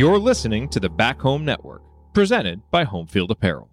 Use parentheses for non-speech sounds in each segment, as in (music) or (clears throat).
You're listening to the Back Home Network, presented by Homefield Apparel.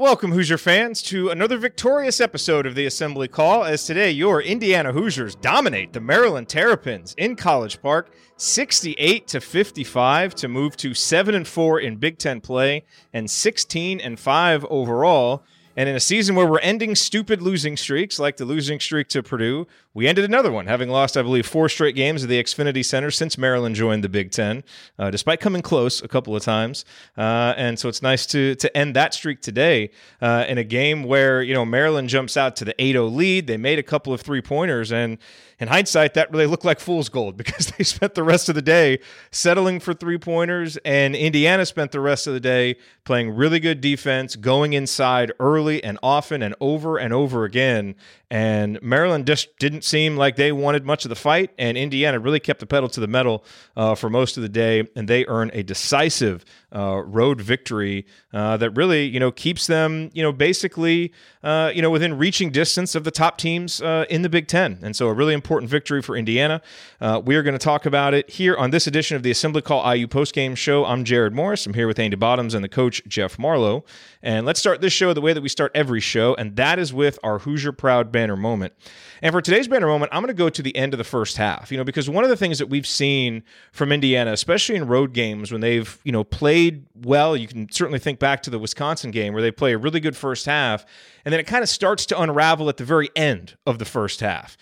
Welcome, Hoosier fans, to another victorious episode of the Assembly Call. As today, your Indiana Hoosiers dominate the Maryland Terrapins in College Park, 68 to 55, to move to 7 and 4 in Big Ten play and 16 and 5 overall. And in a season where we're ending stupid losing streaks, like the losing streak to Purdue, we ended another one, having lost, I believe, four straight games at the Xfinity Center since Maryland joined the Big Ten, uh, despite coming close a couple of times. Uh, and so it's nice to to end that streak today uh, in a game where you know Maryland jumps out to the 8-0 lead. They made a couple of three pointers, and in hindsight, that really looked like fool's gold (laughs) because they spent the rest of the day settling for three pointers, and Indiana spent the rest of the day playing really good defense, going inside early and often and over and over again. And Maryland just didn't seem like they wanted much of the fight, and Indiana really kept the pedal to the metal uh, for most of the day, and they earn a decisive uh, road victory uh, that really, you know, keeps them, you know, basically, uh, you know, within reaching distance of the top teams uh, in the Big Ten. And so, a really important victory for Indiana. Uh, we are going to talk about it here on this edition of the Assembly Call IU postgame show. I'm Jared Morris. I'm here with Andy Bottoms and the coach Jeff Marlowe. And let's start this show the way that we start every show, and that is with our Hoosier Proud banner moment. And for today's banner moment, I'm going to go to the end of the first half, you know, because one of the things that we've seen from Indiana, especially in road games when they've, you know, played well, you can certainly think back to the Wisconsin game where they play a really good first half, and then it kind of starts to unravel at the very end of the first half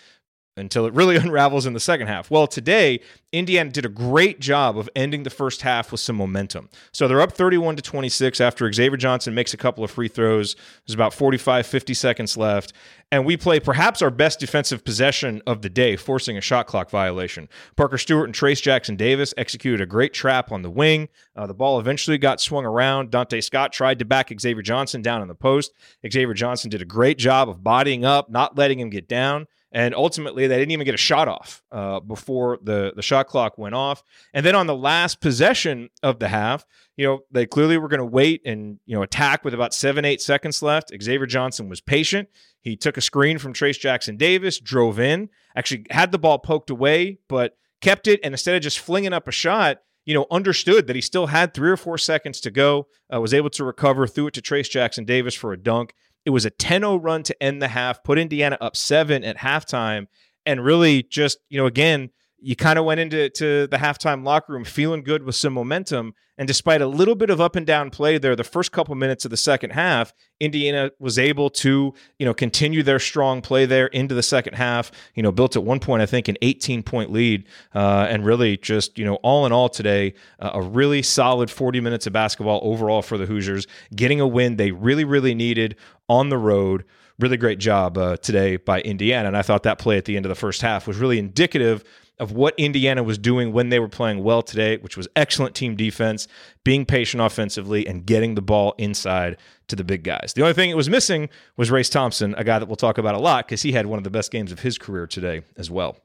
until it really (laughs) unravels in the second half. Well, today, Indiana did a great job of ending the first half with some momentum. So they're up 31 to 26 after Xavier Johnson makes a couple of free throws. There's about 45, 50 seconds left. And we play perhaps our best defensive possession of the day, forcing a shot clock violation. Parker Stewart and Trayce Jackson Davis executed a great trap on the wing. Uh, the ball eventually got swung around. Donta Scott tried to back Xavier Johnson down on the post. Xavier Johnson did a great job of bodying up, not letting him get down and ultimately they didn't even get a shot off uh, before the the shot clock went off. And then on the last possession of the half, you know they clearly were going to wait and you know attack with about seven eight seconds left. Xavier Johnson was patient. He took a screen from Trayce Jackson Davis, drove in, actually had the ball poked away, but kept it. And instead of just flinging up a shot, you know, understood that he still had three or four seconds to go, uh, was able to recover, threw it to Trayce Jackson Davis for a dunk. It was a 10 0 run to end the half, put Indiana up seven at halftime, and really just, you know, again, you kind of went into to the halftime locker room feeling good with some momentum. And despite a little bit of up and down play there, the first couple minutes of the second half, Indiana was able to, you know, continue their strong play there into the second half. You know, built at one point, I think, an 18 point lead, uh, and really just, you know, all in all today, uh, a really solid 40 minutes of basketball overall for the Hoosiers, getting a win they really, really needed on the road really great job uh, today by Indiana. And I thought that play at the end of the first half was really indicative of what Indiana was doing when they were playing well today, which was excellent team defense, being patient offensively, and getting the ball inside to the big guys. The only thing it was missing was Race Thompson, a guy that we'll talk about a lot because he had one of the best games of his career today as well.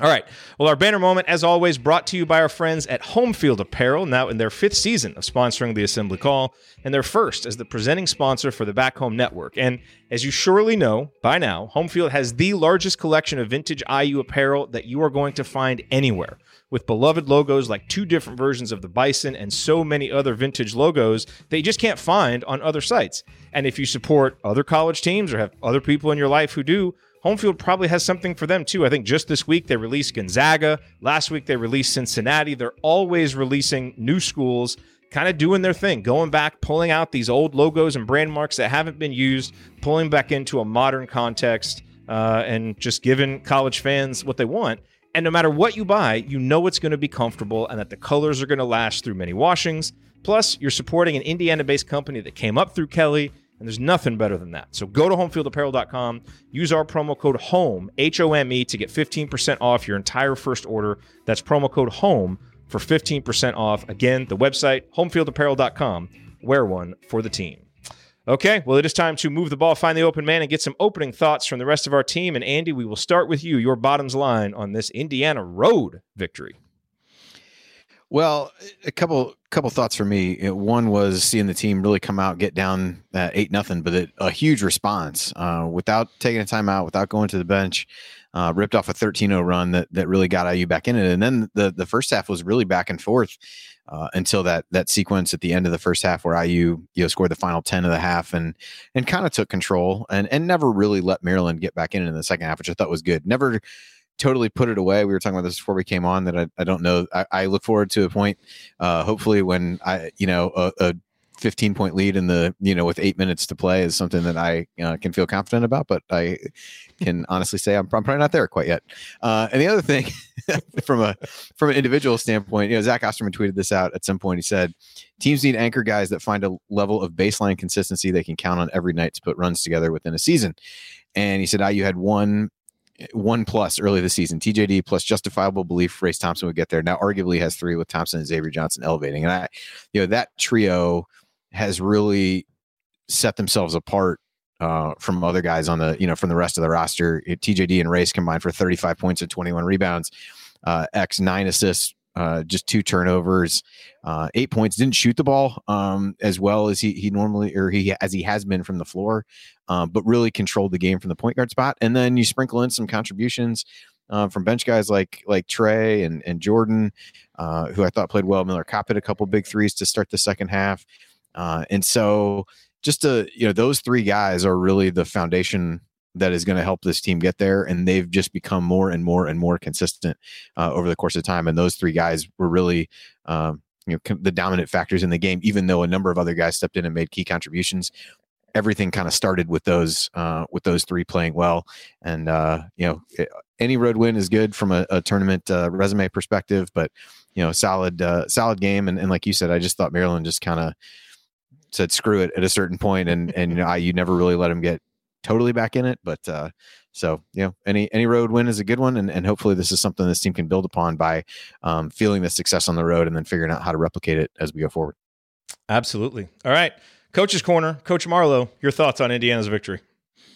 All right. Well, our banner moment, as always, brought to you by our friends at Homefield Apparel, now in their fifth season of sponsoring the Assembly Call, and their first as the presenting sponsor for the Back Home Network. And as you surely know by now, Homefield has the largest collection of vintage IU apparel that you are going to find anywhere, with beloved logos like two different versions of the Bison and so many other vintage logos that you just can't find on other sites. And if you support other college teams or have other people in your life who do, Homefield probably has something for them too. I think just this week they released Gonzaga. Last week they released Cincinnati. They're always releasing new schools, kind of doing their thing, going back, pulling out these old logos and brand marks that haven't been used, pulling back into a modern context, uh, and just giving college fans what they want. And no matter what you buy, you know it's going to be comfortable and that the colors are going to last through many washings. Plus, you're supporting an Indiana based company that came up through Kelley and there's nothing better than that. So go to homefieldapparel.com, use our promo code HOME, H O M E, to get 15% off your entire first order. That's promo code HOME for 15% off. Again, the website, homefieldapparel.com. Wear one for the team. Okay, well, it is time to move the ball, find the open man, and get some opening thoughts from the rest of our team. And Andy, we will start with you, your bottoms line on this Indiana road victory. Well, a couple couple thoughts for me. One was seeing the team really come out, get down uh, eight nothing, but it, a huge response uh, without taking a timeout, without going to the bench. Uh, ripped off a 13-0 run that that really got IU back in it, and then the the first half was really back and forth uh, until that that sequence at the end of the first half where IU you know scored the final 10 of the half and and kind of took control and and never really let Maryland get back in it in the second half, which I thought was good. Never totally put it away. We were talking about this before we came on that I, I don't know. I, I look forward to a point, uh, hopefully when I, you know, a, a 15 point lead in the, you know, with eight minutes to play is something that I uh, can feel confident about, but I can honestly say I'm, I'm probably not there quite yet. Uh, and the other thing (laughs) from a, from an individual standpoint, you know, Zach Osterman tweeted this out at some point. He said, teams need anchor guys that find a level of baseline consistency they can count on every night to put runs together within a season. And he said, I you had one one plus early this season. TJD plus justifiable belief Race Thompson would get there. Now, arguably has three with Thompson and Xavier Johnson elevating. And I, you know, that trio has really set themselves apart uh, from other guys on the, you know, from the rest of the roster. TJD and Race combined for 35 points and 21 rebounds, uh, X nine assists, uh, just two turnovers, uh, eight points. Didn't shoot the ball um, as well as he he normally or he as he has been from the floor, um, but really controlled the game from the point guard spot. And then you sprinkle in some contributions uh, from bench guys like like Trey and and Jordan, uh, who I thought played well. Miller hit a couple big threes to start the second half, uh, and so just to you know those three guys are really the foundation that is going to help this team get there. And they've just become more and more and more consistent uh, over the course of time. And those three guys were really, um, you know, the dominant factors in the game, even though a number of other guys stepped in and made key contributions. Everything kind of started with those uh, with those three playing well, and uh, you know it, any road win is good from a, a tournament uh, resume perspective. But you know, solid uh, solid game, and, and like you said, I just thought Maryland just kind of said screw it at a certain point, and and you know, I you never really let them get totally back in it. But uh, so you know, any any road win is a good one, and, and hopefully this is something this team can build upon by um, feeling the success on the road and then figuring out how to replicate it as we go forward. Absolutely. All right, Coach's Corner, Coach Marlowe, your thoughts on Indiana's victory?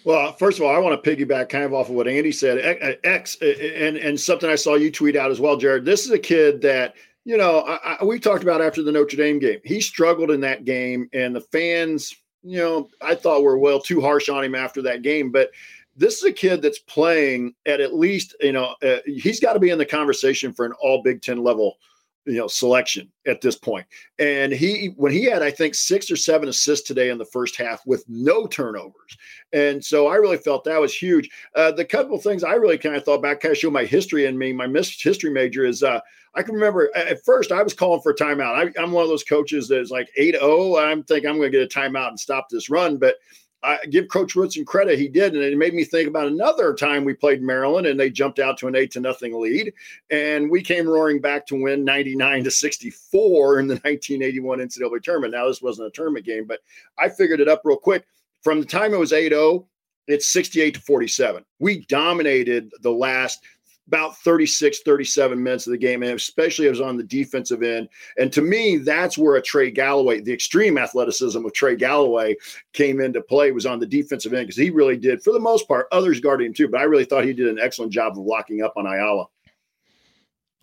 Well, first of all, I want to piggyback kind of off of what Andy said. X and and something I saw you tweet out as well, Jared. This is a kid that you know I, I, we talked about after the Notre Dame game. He struggled in that game, and the fans you know, I thought we were well too harsh on him after that game. But this is a kid that's playing at at least, you know, uh, he's got to be in the conversation for an all Big Ten level, you know, selection at this point. And he, when he had, I think, six or seven assists today in the first half with no turnovers. And so I really felt that was huge. Uh, the couple things I really kind of thought back, kind of show my history in me. My history major is uh, I can remember at first I was calling for a timeout. I, am one of those coaches that is like 8 0. I'm thinking I'm going to get a timeout and stop this run. But I give Coach Woodson credit. He did. And it made me think about another time we played Maryland and they jumped out to an 8 to nothing lead. And we came roaring back to win 99 to 64 in the (laughs) 1981 NCAA tournament. Now, this wasn't a tournament game, but I figured it up real quick. From the time it was 8 0, it's 68 to 47. We dominated the last about 36, 37 minutes of the game, and especially was on the defensive end. And to me, that's where a Trey Galloway, the extreme athleticism of Trey Galloway came into play was on the defensive end because he really did, for the most part, others guarded him too, but I really thought he did an excellent job of locking up on Ayala.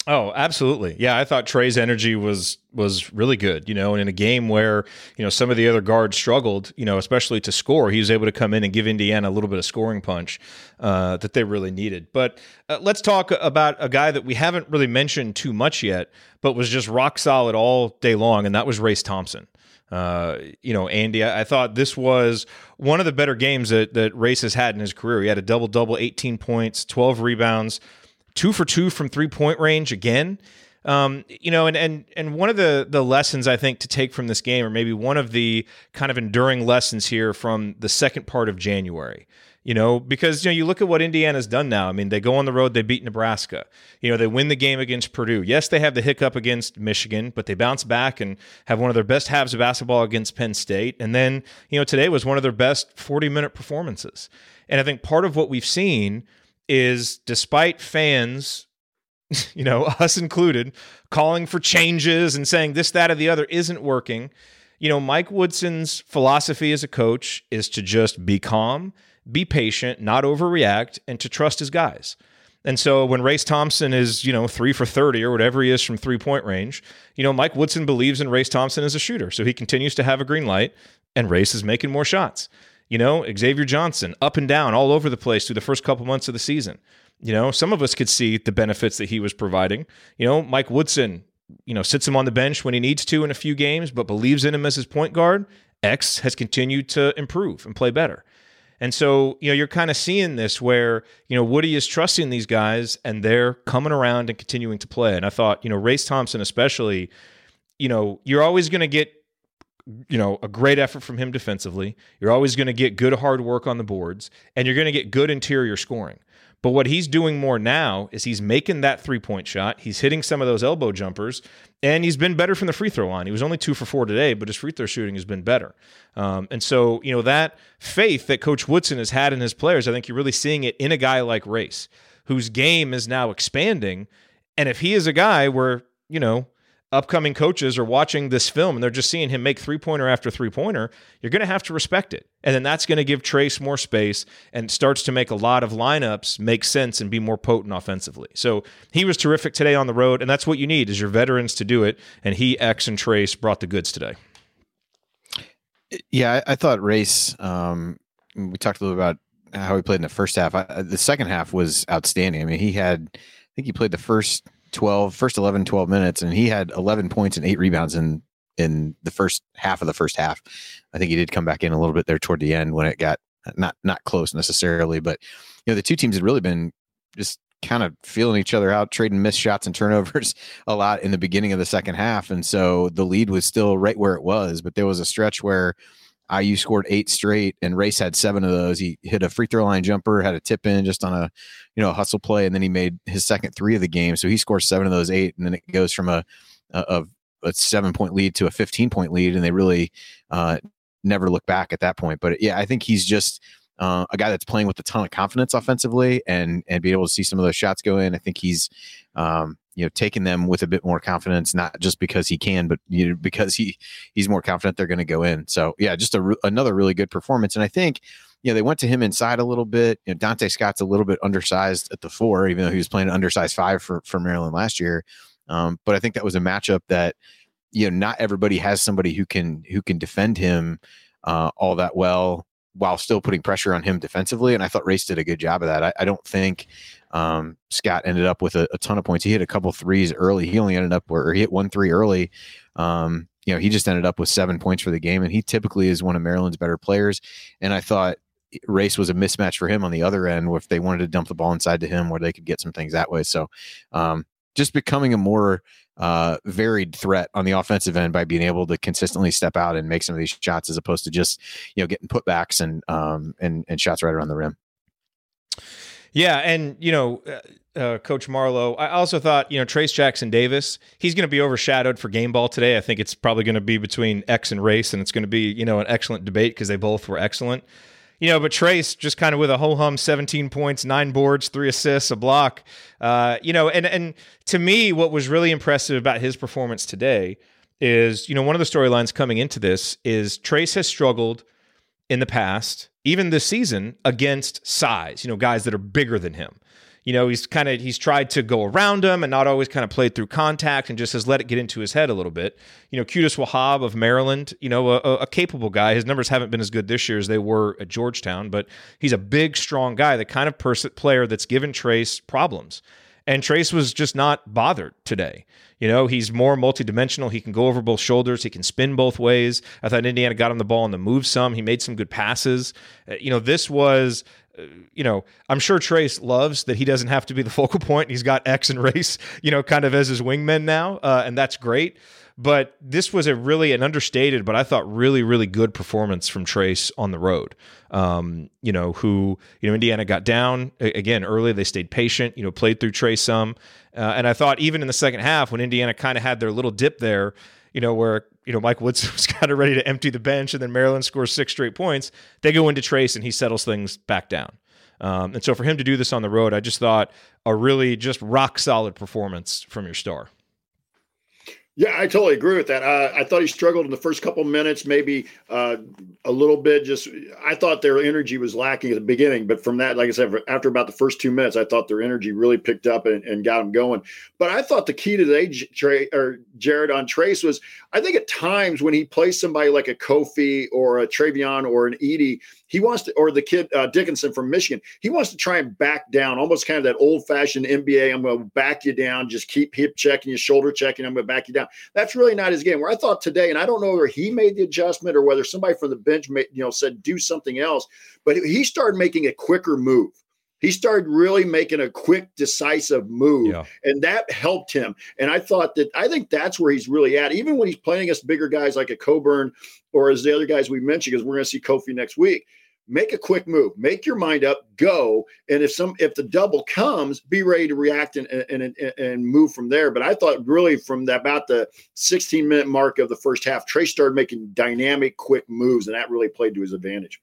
Oh, absolutely. Yeah, I thought Trey's energy was was really good, you know, and in a game where, you know, some of the other guards struggled, you know, especially to score, he was able to come in and give Indiana a little bit of scoring punch uh, that they really needed. But uh, let's talk about a guy that we haven't really mentioned too much yet, but was just rock solid all day long, and that was Race Thompson. Uh, you know, Andy, I, I, thought this was one of the better games that, that Race has had in his career. He had a double double, 18 points, 12 rebounds, two for two from three point range again. Um, you know, and and and one of the the lessons I think to take from this game, or maybe one of the kind of enduring lessons here from the second part of January. You know, because you know you look at what Indiana's done now. I mean, they go on the road, they beat Nebraska. You know, they win the game against Purdue. Yes, they have the hiccup against Michigan, but they bounce back and have one of their best halves of basketball against Penn State. And then, you know, today was one of their best 40 minute performances. And I think part of what we've seen is despite fans, (laughs) you know, (laughs) us included, calling for changes and saying this, that, or the other isn't working, you know, Mike Woodson's philosophy as a coach is to just be calm, be patient, not overreact, and to trust his guys. And so when Race Thompson is, you know, three for 30 or whatever he is from three point range, you know, Mike Woodson believes in Race Thompson as a shooter. So he continues to have a green light and Race is making more shots. You know, Xavier Johnson up and down all over the place through the first couple months of the season. You know, some of us could see the benefits that he was providing. You know, Mike Woodson, you know, sits him on the bench when he needs to in a few games, but believes in him as his point guard. X has continued to improve and play better. And so, you know, you're kind of seeing this where, you know, Woody is trusting these guys and they're coming around and continuing to play. And I thought, you know, Race Thompson, especially, you know, you're always going to get, you know, a great effort from him defensively. You're always going to get good hard work on the boards and you're going to get good interior scoring. But what he's doing more now is he's making that three point shot. He's hitting some of those elbow jumpers, and he's been better from the free throw line. He was only two for four today, but his free throw shooting has been better. Um, and so, you know, that faith that Coach Woodson has had in his players, I think you're really seeing it in a guy like Race, whose game is now expanding. And if he is a guy where, you know, upcoming coaches are watching this film and they're just seeing him make three pointer after three pointer, you're going to have to respect it. And then that's going to give Trayce more space and starts to make a lot of lineups make sense and be more potent offensively. So he was terrific today on the road, and that's what you need is your veterans to do it. And he, X, and Trayce brought the goods today. Yeah, I, thought Race. Um, we talked a little about how he played in the first half. I, the second half was outstanding. I mean, he had, I think he played the first 12 first 11 12 minutes and he had 11 points and eight rebounds in in the first half of the first half. I think he did come back in a little bit there toward the end when it got not not close necessarily but you know the two teams had really been just kind of feeling each other out trading missed shots and turnovers (laughs) a lot in the beginning of the second half and so the lead was still right where it was but there was a stretch where IU scored eight straight, and Race had seven of those. He hit a free throw line jumper, had a tip in just on a you know a hustle play, and then he made his second three of the game. So he scores seven of those eight, and then it goes from a a, a seven point lead to a fifteen point lead, and they really uh, never look back at that point. But yeah, I think he's just uh, a guy that's playing with a ton of confidence offensively, and and be able to see some of those shots go in. I think he's um, you know taking them with a bit more confidence not just because he can but you know because he he's more confident they're going to go in. So yeah just re- another really good performance. And i think you know they went to him inside a little bit. You know donta scott's a little bit undersized at the four even though he was playing undersized five for for maryland last year. Um, but i think that was a matchup that you know not everybody has somebody who can who can defend him uh, all that well while still putting pressure on him defensively. And I thought Race did a good job of that. I, I don't think um, Scott ended up with a, a, ton of points. He hit a couple threes early. He only ended up where he hit one three early. Um, you know, he just ended up with seven points for the game, and he typically is one of Maryland's better players. And I thought Race was a mismatch for him on the other end, if they wanted to dump the ball inside to him, where they could get some things that way. So, um, just becoming a more uh, varied threat on the offensive end by being able to consistently step out and make some of these shots, as opposed to just you know getting putbacks and um, and and shots right around the rim. Yeah, and you know, uh, uh, Coach Marlowe. I also thought you know Trayce Jackson Davis. He's going to be overshadowed for game ball today. I think it's probably going to be between X and Race, and it's going to be you know an excellent debate because they both were excellent. You know, but Trayce just kind of with a ho hum, seventeen points, nine boards, three assists, a block. Uh, you know, and and to me, what was really impressive about his performance today is you know one of the storylines coming into this is Trayce has struggled in the past, even this season, against size, you know, guys that are bigger than him. You know, he's kind of he's tried to go around him and not always kind of played through contact and just has let it get into his head a little bit. You know, Qudus Wahab of Maryland, you know, a, a capable guy. His numbers haven't been as good this year as they were at Georgetown, but he's a big, strong guy, the kind of player that's given Trayce problems. And Trayce was just not bothered today. You know, he's more multidimensional. He can go over both shoulders. He can spin both ways. I thought Indiana got him the ball on the move some. He made some good passes. Uh, you know, this was you know, I'm sure Trayce loves that he doesn't have to be the (laughs) focal point. He's got X and Race, you know, kind of as his wingmen now, uh, and that's great. But this was a really an understated, but I thought really, really good performance from Trayce on the road. Um, you know, who you know Indiana got down again early. They stayed patient. You know, played through Trayce some, uh, and I thought even in the second half when Indiana kind of had their little dip there, you know, where you know Mike Woods (laughs) was kind of ready to empty the bench, and then Maryland scores six straight points. They go into Trayce, and he settles things back down. Um, and so for him to do this on the road, I just thought a really just rock solid performance from your star. Yeah, I totally agree with that. Uh, I thought he struggled in the first couple minutes, maybe uh, a little bit. Just I thought their energy was lacking at the beginning, but from that, like I said, after about the first two minutes, I thought their energy really picked up and, and got them going. But I thought the key to the Trey or Jared on Trayce, was I think at times when he plays somebody like a Kofi or a Trevion or an Edey, he wants to, or the kid uh, Dickinson from Michigan, he wants to try and back down, almost kind of that old fashioned NBA. I'm going to back you down, just keep hip checking you, shoulder checking. I'm going to back you down. That's really not his game. Where I thought today, and I don't know whether he made the adjustment or whether somebody from the bench, made, you know, said do something else, but he started making a quicker move. He started really making a quick, decisive move, yeah. and that helped him. And I thought that I think that's where he's really at. Even when he's playing against bigger guys like a Cockburn or as the other guys we mentioned, because we're going to see Kofi next week make a quick move make your mind up go and if some if the double comes be ready to react and and, and, move from there but i thought really from the, about the 16 minute mark of the first half trey started making dynamic quick moves and that really played to his advantage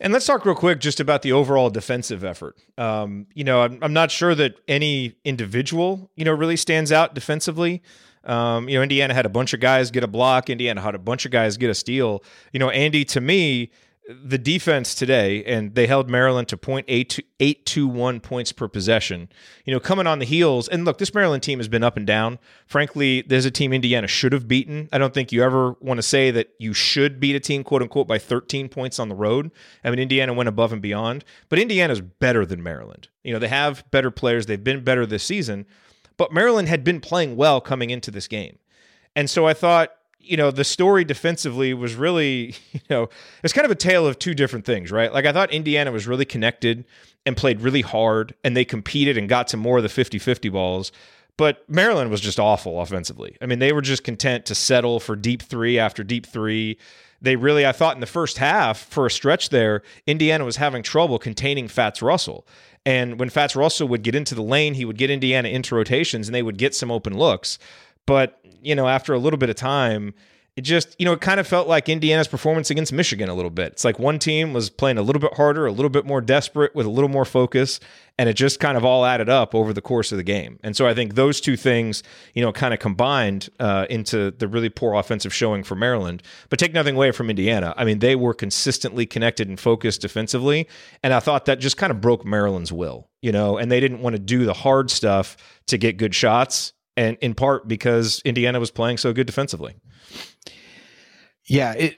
and let's talk real quick just about the overall defensive effort. Um, you know, I'm, I'm, not sure that any individual, you know, really stands out defensively. Um, you know, Indiana had a bunch of guys get a block. Indiana had a bunch of guys get a steal. You know, Andy, to me, the defense today, and they held Maryland to 0.821 points per possession. You know, coming on the heels, and look, this Maryland team has been up and down. Frankly, there's a team Indiana should have beaten. I don't think you ever want to say that you should beat a team, quote unquote, by 13 points on the road. I mean, Indiana went above and beyond, but Indiana's better than Maryland. You know, they have better players, they've been better this season, but Maryland had been playing well coming into this game. And so I thought, you know, the story defensively was really, (laughs) you know, it's kind of a tale of two different things, right? Like I thought Indiana was really connected and played really hard and they competed and got some more of the 50 50 balls. But Maryland was just awful offensively. I mean, they were just content to settle for deep three after deep three. They really, I thought in the first half, for a stretch there, Indiana was having trouble containing Fatts Russell. And when Fatts Russell would get into the lane, he would get Indiana into rotations and they would get some open looks. But, you know, after a little bit of time, it just, you know, it kind of felt like Indiana's performance against Michigan a little bit. It's like one team was playing a little bit harder, a little bit more desperate with a little more focus, and it just kind of all added up over the course of the game. And so I think those two things, you know, kind of combined uh, into the really poor offensive showing for Maryland. But take nothing away from Indiana. I mean, they were consistently connected and focused defensively, and I thought that just kind of broke Maryland's will, you know, and they didn't want to do the hard stuff to get good shots and in part because Indiana was playing so good defensively. Yeah, it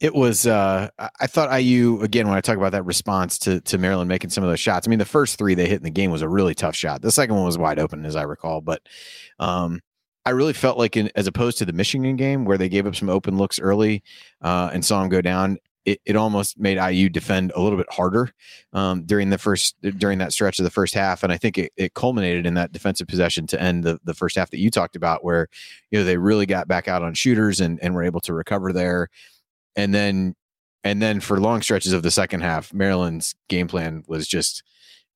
it was. Uh, I thought IU again when I talk about that response to to Maryland making some of those shots. I mean, the first three they hit in the game was a really tough shot. The second one was wide open, as I recall. But um, I really felt like, in, as opposed to the Michigan game where they gave up some open looks early uh, and saw them go down, it, it almost made IU defend a little bit harder um, during the first during that stretch of the first half, and I think it, it, culminated in that defensive possession to end the, the first half that you talked about, where you know they really got back out on shooters and and were able to recover there, and then and then for long stretches of the second half, Maryland's game plan was just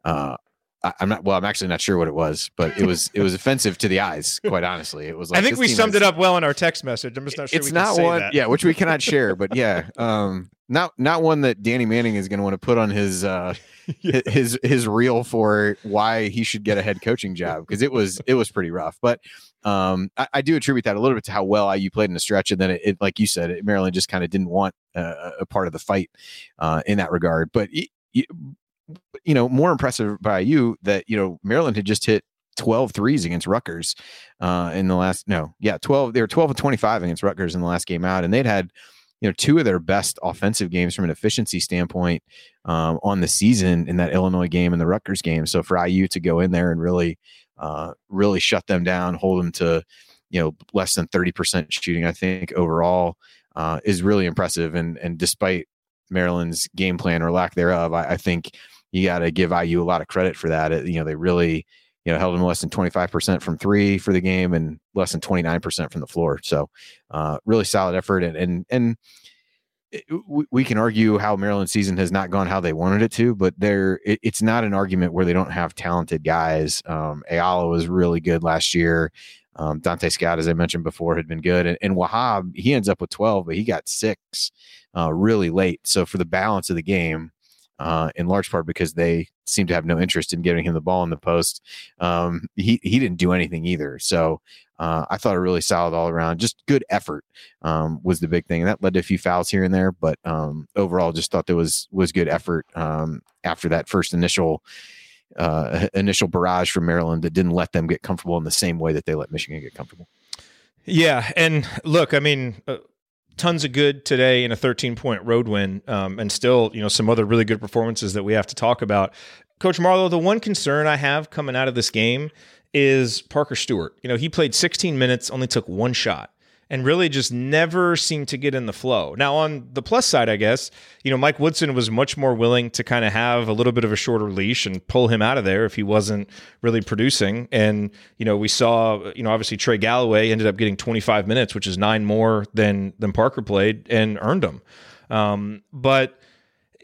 uh, I, am not well. I'm actually not sure what it was, but it was it was offensive to the eyes. (laughs) Quite honestly, it was. Like, I think we summed has, it up well in our text message. I'm just not sure. It's not one, that. yeah, which we cannot share. But yeah, um, not not one that Danny Manning is going to want to put on his uh, (laughs) yeah. his his reel for why he should get a head coaching job because it was it was pretty rough. But um, I, I, do attribute that a little bit to how well IU played in the stretch, and then it, it like you said, it, Maryland just kind of didn't want uh, a part of the fight uh, in that regard. But you know, more impressive by you that, you know, Maryland had just hit 12 threes against Rutgers uh, in the last, no, yeah, 12. They were 12 and 25 against Rutgers in the last game out. And they'd had, you know, two of their best offensive games from an efficiency standpoint um, on the season in that Illinois game and the Rutgers game. So for IU to go in there and really, uh, really shut them down, hold them to, you know, less than 30% shooting, I think overall uh, is really impressive. And, and despite Maryland's game plan or lack thereof, I, I think, you got to give IU a lot of credit for that. It, you know, they really, you know, held them less than 25% from three for the game and less than 29% from the floor. So, uh, really solid effort. And, and, and, it, we can argue how Maryland season has not gone how they wanted it to, but there it, it's not an argument where they don't have talented guys. Um, Ayala was really good last year. Um, Donta Scott, as I mentioned before, had been good, and, and Wahab he ends up with twelve, but he got six uh, really late. So for the balance of the game, uh, in large part because they seem to have no interest in giving him the ball in the post. Um, he he didn't do anything either. So uh, I thought a really solid all around. Just good effort um, was the big thing, and that led to a few fouls here and there. But um, overall, just thought there was was good effort um, after that first initial uh, (laughs) initial barrage from Maryland that didn't let them get comfortable in the same way that they let Michigan get comfortable. Yeah, and look, I mean. Uh, tons of good today in a 13 point road win, um, and still, you know, some other really good performances that we have to talk about. Coach Marlowe, the one concern I have coming out of this game is Parker Stewart. You know, he played 16 minutes, only took one shot, and really just never seemed to get in the flow. Now, on the plus side, I guess, you know, Mike Woodson was much more willing to kind of have a little bit of a shorter leash and pull him out of there if he wasn't really producing. And, you know, we saw, you know, obviously Trey Galloway ended up getting 25 minutes, which is nine more than than Parker played and earned them. Um, but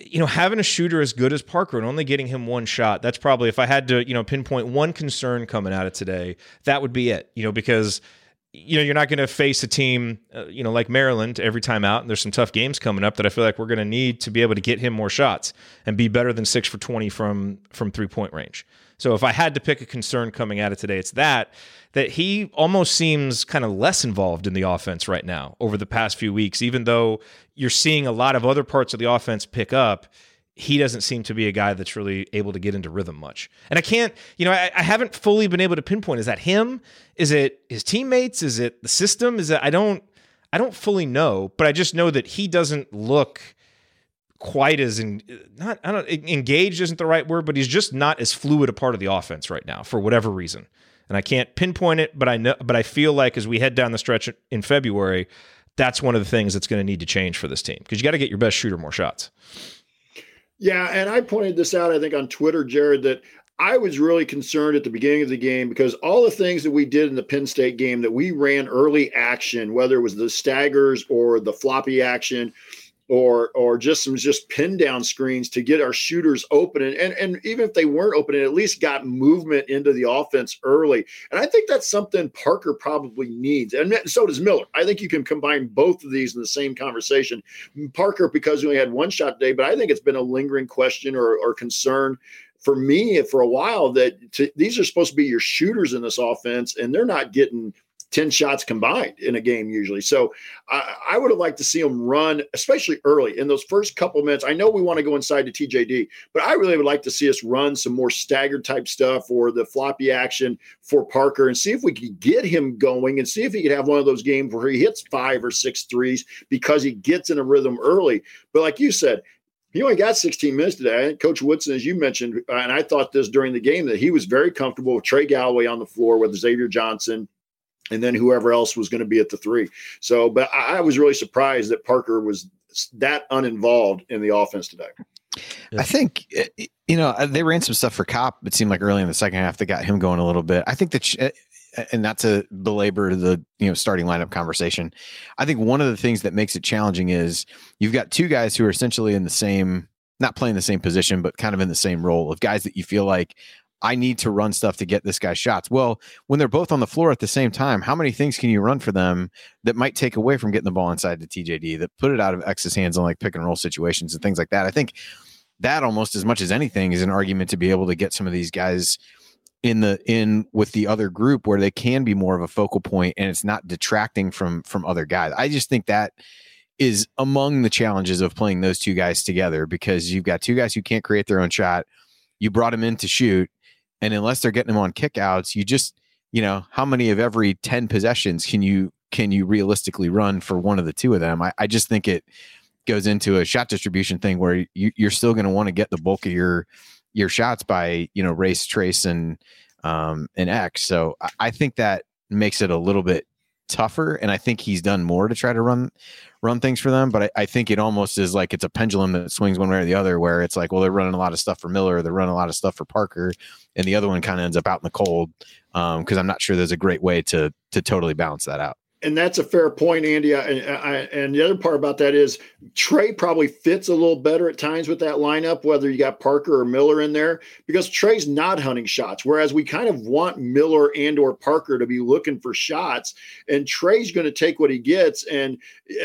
you know, having a shooter as good as Parker and only getting him one shot, that's probably if I had to, you know, pinpoint one concern coming out of today, that would be it. You know, because you know, you're not going to face a team, uh, you know, like Maryland every time out. And there's some tough games coming up that I feel like we're going to need to be able to get him more shots and be better than six for 20 from from three point range. So if I had to pick a concern coming out of today, it's that that he almost seems kind of less involved in the offense right now over the past few weeks, even though you're seeing a lot of other parts of the offense pick up. He doesn't seem to be a guy that's really able to get into rhythm much. And I can't, you know, I, I haven't fully been able to pinpoint is that him? Is it his teammates? Is it the system? Is it, I don't, I don't fully know, but I just know that he doesn't look quite as in, not I don't engaged isn't the right word, but he's just not as fluid a part of the offense right now for whatever reason. And I can't pinpoint it, but I know but I feel like as we head down the stretch in February, that's one of the things that's going to need to change for this team because you got to get your best shooter more shots. Yeah, and I pointed this out I think on Twitter, Jared, that I was really concerned at the beginning of the game because all the things that we did in the Penn State game that we ran early action, whether it was the staggers or the floppy action, or or just some just pin down screens to get our shooters open and, and and even if they weren't open it at least got movement into the offense early. And i think that's something parker probably needs. And so does miller. I think you can combine both of these in the same conversation. Parker because he only had one shot today but i think it's been a lingering question or, or concern for me for a while that to, these are supposed to be your shooters in this offense and they're not getting 10 shots combined in a game usually. So I, I, would have liked to see them run, especially early in those first couple minutes. I know we want to go inside to TJD, but I really would like to see us run some more staggered type stuff or the floppy action for Parker and see if we could get him going and see if he could have one of those games where he hits five or six threes because he gets in a rhythm early. But like you said, he only got 16 minutes today. Coach Woodson, as you mentioned, uh, and I thought this during the game, that he was very comfortable with Trey Galloway on the floor with Xavier Johnson and then whoever else was going to be at the three. So, but I, I was really surprised that Parker was that uninvolved in the offense today. I think eh, you know they ran some stuff for Kopp. It seemed like early in the second half they got him going a little bit. I think that, eh, and not to belabor the you know starting lineup conversation. I think one of the things that makes it challenging is you've got two guys who are essentially in the same, not playing the same position, but kind of in the same role of guys that you feel like I need to run stuff to get this guy shots. Well, when they're both on the floor at the same time, how many things can you run for them that might take away from getting the ball inside the TJD that put it out of X's hands on like pick and roll situations and things like that? I think that almost as much as anything is an argument to be able to get some of these guys in the in with the other group where they can be more of a focal point and it's not detracting from from other guys. I just think that is among the challenges of playing those two guys together because you've got two guys who can't create their own shot. You brought them in to shoot and unless they're getting them on kickouts, you just, you know, how many of every 10 possessions can you can you realistically run for one of the two of them? I, I just think it goes into a shot distribution thing where you, you're still going to want to get the bulk of your your shots by you know race trayce and um and x so I, I think that makes it a little bit tougher and i think he's done more to try to run run things for them. But I, I, think it almost is like it's a pendulum that swings one way or the other, where it's like, well, they're running a lot of stuff for Miller, they're running a lot of stuff for Parker, and the other one kind of ends up out in the cold because um, I'm not sure there's a great way to to totally balance that out. And that's a fair point, Andy. I, I, and the other part about that is Trey probably fits a little better at times with that lineup, whether you got Parker or Miller in there, because Trey's not hunting shots. Whereas we kind of want Miller and or Parker to be looking for shots, and Trey's going to take what he gets. And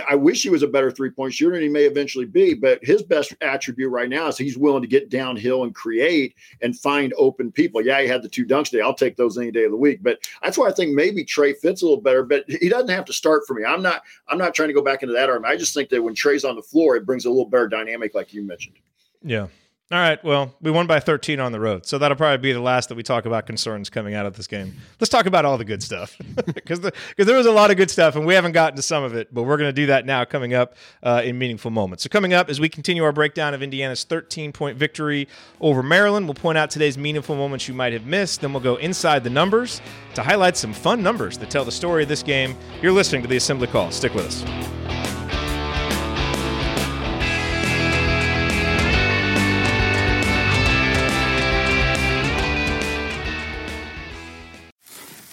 I wish he was a better three point shooter, and he may eventually be. But his best attribute right now is he's willing to get downhill and create and find open people. Yeah, he had the two dunks today. I'll take those any day of the week. But that's why I think maybe Trey fits a little better. But he doesn't have to start for me. I'm not. I'm not trying to go back into that arm. I just think that when Trey's on the floor, it brings a little better dynamic, like you mentioned. Yeah. All right. Well, we won by 13 on the road, so that'll probably be the last that we talk about concerns coming out of this game. Let's talk about all the good stuff (laughs) because the, there was a lot of good stuff, and we haven't gotten to some of it, but we're going to do that now coming up uh, in meaningful moments. So coming up as we continue our breakdown of Indiana's 13 point victory over Maryland, we'll point out today's meaningful moments you might have missed. Then we'll go inside the numbers to highlight some fun numbers that tell the story of this game. You're listening to the Assembly Call. Stick with us.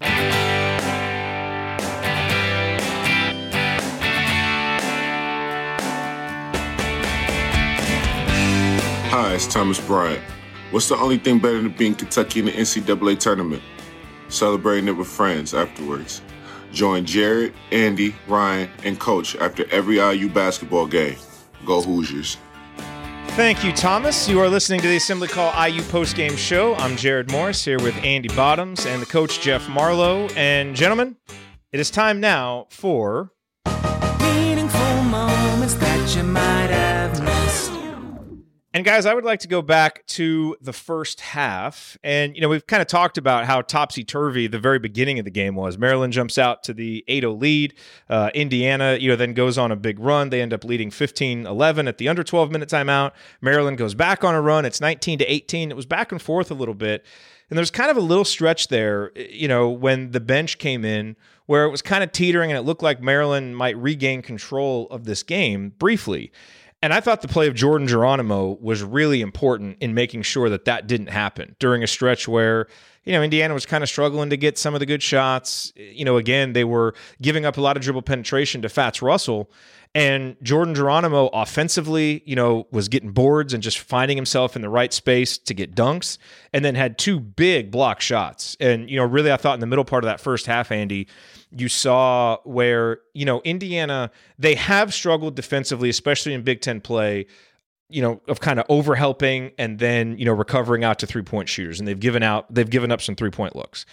Hi, it's Thomas Bryant. What's the only thing better than being Kentucky in the NCAA tournament? Celebrating it with friends afterwards. Join Jared, Andy, Ryan, and Coach after every IU basketball game. Go Hoosiers. Thank you, Thomas. You are listening to the Assembly Call IU postgame show. I'm Jared Morris here with Andy Bottoms and the coach Jeff Marlowe. And gentlemen, it is time now for meaningful moments that you might have missed. And guys, I would like to go back to the first half. And, you know, we've kind of talked about how topsy turvy the very beginning of the game was. Maryland jumps out to the 8 0 lead. Uh, Indiana, you know, then goes on a big run. They end up leading 15 11 at the under 12 minute timeout. Maryland goes back on a run. It's 19 to 18. It was back and forth a little bit. And there's kind of a little stretch there, you know, when the bench came in where it was kind of teetering and it looked like Maryland might regain control of this game briefly. And I thought the play of Jordan Geronimo was really important in making sure that that didn't happen during a stretch where, you know, Indiana was kind of struggling to get some of the good shots. You know, again, they were giving up a lot of dribble penetration to Fatts Russell. And Jordan Geronimo offensively, you know, was getting boards and just finding himself in the right space to get dunks, and then had two big block shots. And, you know, really, I thought in the middle part of that first half, Andy, you saw where, you know, Indiana, they have struggled defensively, especially in Big Ten play, you know, of kind of overhelping and then, you know, recovering out to three point shooters. And they've given out, they've given up some three point looks.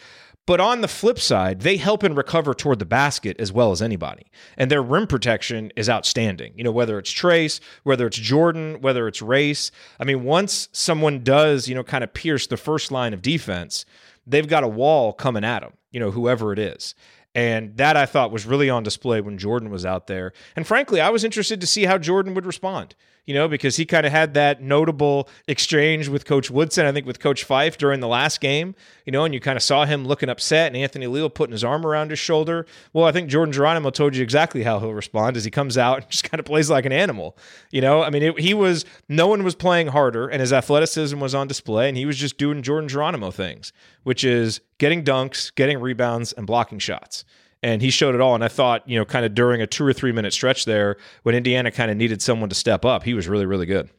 But on the flip side, they help and recover toward the basket as well as anybody. And their rim protection is outstanding. You know, whether it's Trayce, whether it's Jordan, whether it's Race. I mean, once someone does, you know, kind of pierce the first line of defense, they've got a wall coming at them, you know, whoever it is. And that I thought was really on display when Jordan was out there. And frankly, I was interested to see how Jordan would respond, you know, because he kind of had that notable exchange with Coach Woodson, I think with Coach Fife during the last game, you know, and you kind of saw him looking upset and Anthony Leal putting his arm around his shoulder. Well, I think Jordan Geronimo told you exactly how he'll respond as he comes out and (laughs) just kind of plays like an animal, you know. I mean, it, he was, no one was playing harder and his athleticism was on display and he was just doing Jordan Geronimo things, which is getting dunks, getting rebounds, and blocking shots. And he showed it all. And I thought, you know, kind of during a two or three minute stretch there, when Indiana kind of needed someone to step up, he was really, really good.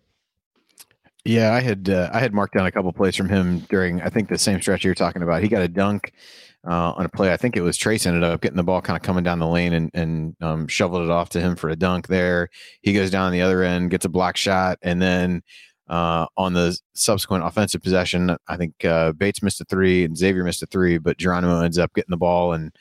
Yeah, I had uh, I had marked down a couple plays from him during I think the same stretch you're talking about. He got a dunk uh, on a play. I think it was Trayce ended up getting the ball kind of coming down the lane and, and um, shoveled it off to him for a dunk there. He goes down the other end, gets a block shot, and then uh, on the subsequent offensive possession, I think uh, Bates missed a three and Xavier missed a three, but Geronimo ends up getting the ball and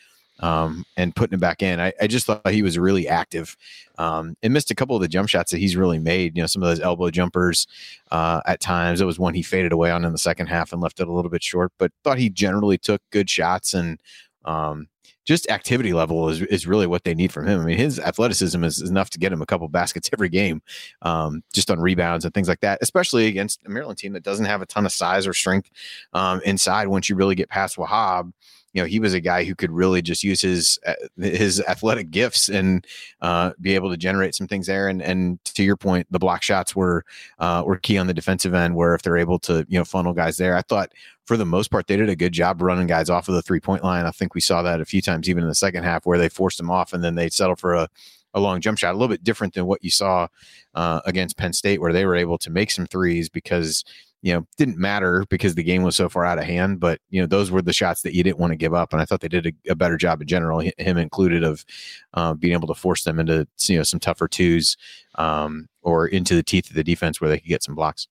um, and putting it back in. I, I, just thought he was really active um, and missed a couple of the jump shots that he's really made. You know, some of those elbow jumpers uh, at times. It was one he faded away on in the second half and left it a little bit short, but thought he generally took good shots and um, just activity level is, is really what they need from him. I mean, his athleticism is, is enough to get him a couple baskets (laughs) every game, um, just on rebounds and things like that, especially against a Maryland team that doesn't have a ton of size or strength um, inside once you really get past Wahab you know he was a guy who could really just use his uh, his athletic gifts and uh, be able to generate some things there. And and to your point, the block shots were uh, were key on the defensive end, where if they're able to you know funnel guys there, I thought for the most part they did a good job running guys off of the three point line. I think we saw that a few times even in the second half where they forced them off and then they settled for a a long jump shot, a little bit different than what you saw uh, against Penn State, where they were able to make some threes because you know, didn't matter because the game was so far out of hand. But you know, those were the shots that you didn't want to give up, and I thought they did a, a better job in general, him included, of uh, being able to force them into you know some tougher twos um, or into the teeth of the defense where they could get some blocks.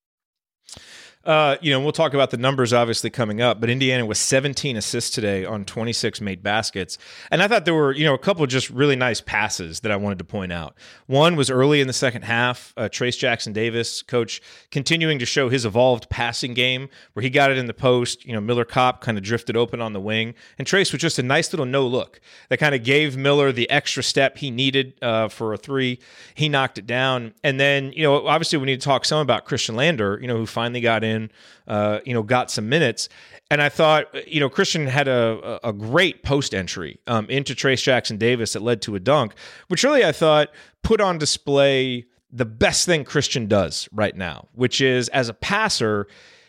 Uh, you know, we'll talk about the numbers obviously coming up, but Indiana was 17 assists today on 26 made baskets. And I thought there were, you know, a couple just really nice passes that I wanted to point out. One was early in the second half, uh, Trayce Jackson Davis, coach, continuing to show his evolved passing game where he got it in the post. You know, Miller Kopp kind of drifted open on the wing. And Trayce was just a nice little no look that kind of gave Miller the extra step he needed uh, for a three. He knocked it down. And then, you know, obviously we need to talk some about Khristian Lander, you know, who finally got in in, uh, you know, got some minutes. And I thought, you know, Khristian had a, a great post entry um, into Trayce Jackson Davis that led to a dunk, which really I thought put on display the best thing Khristian does right now, which is as a passer,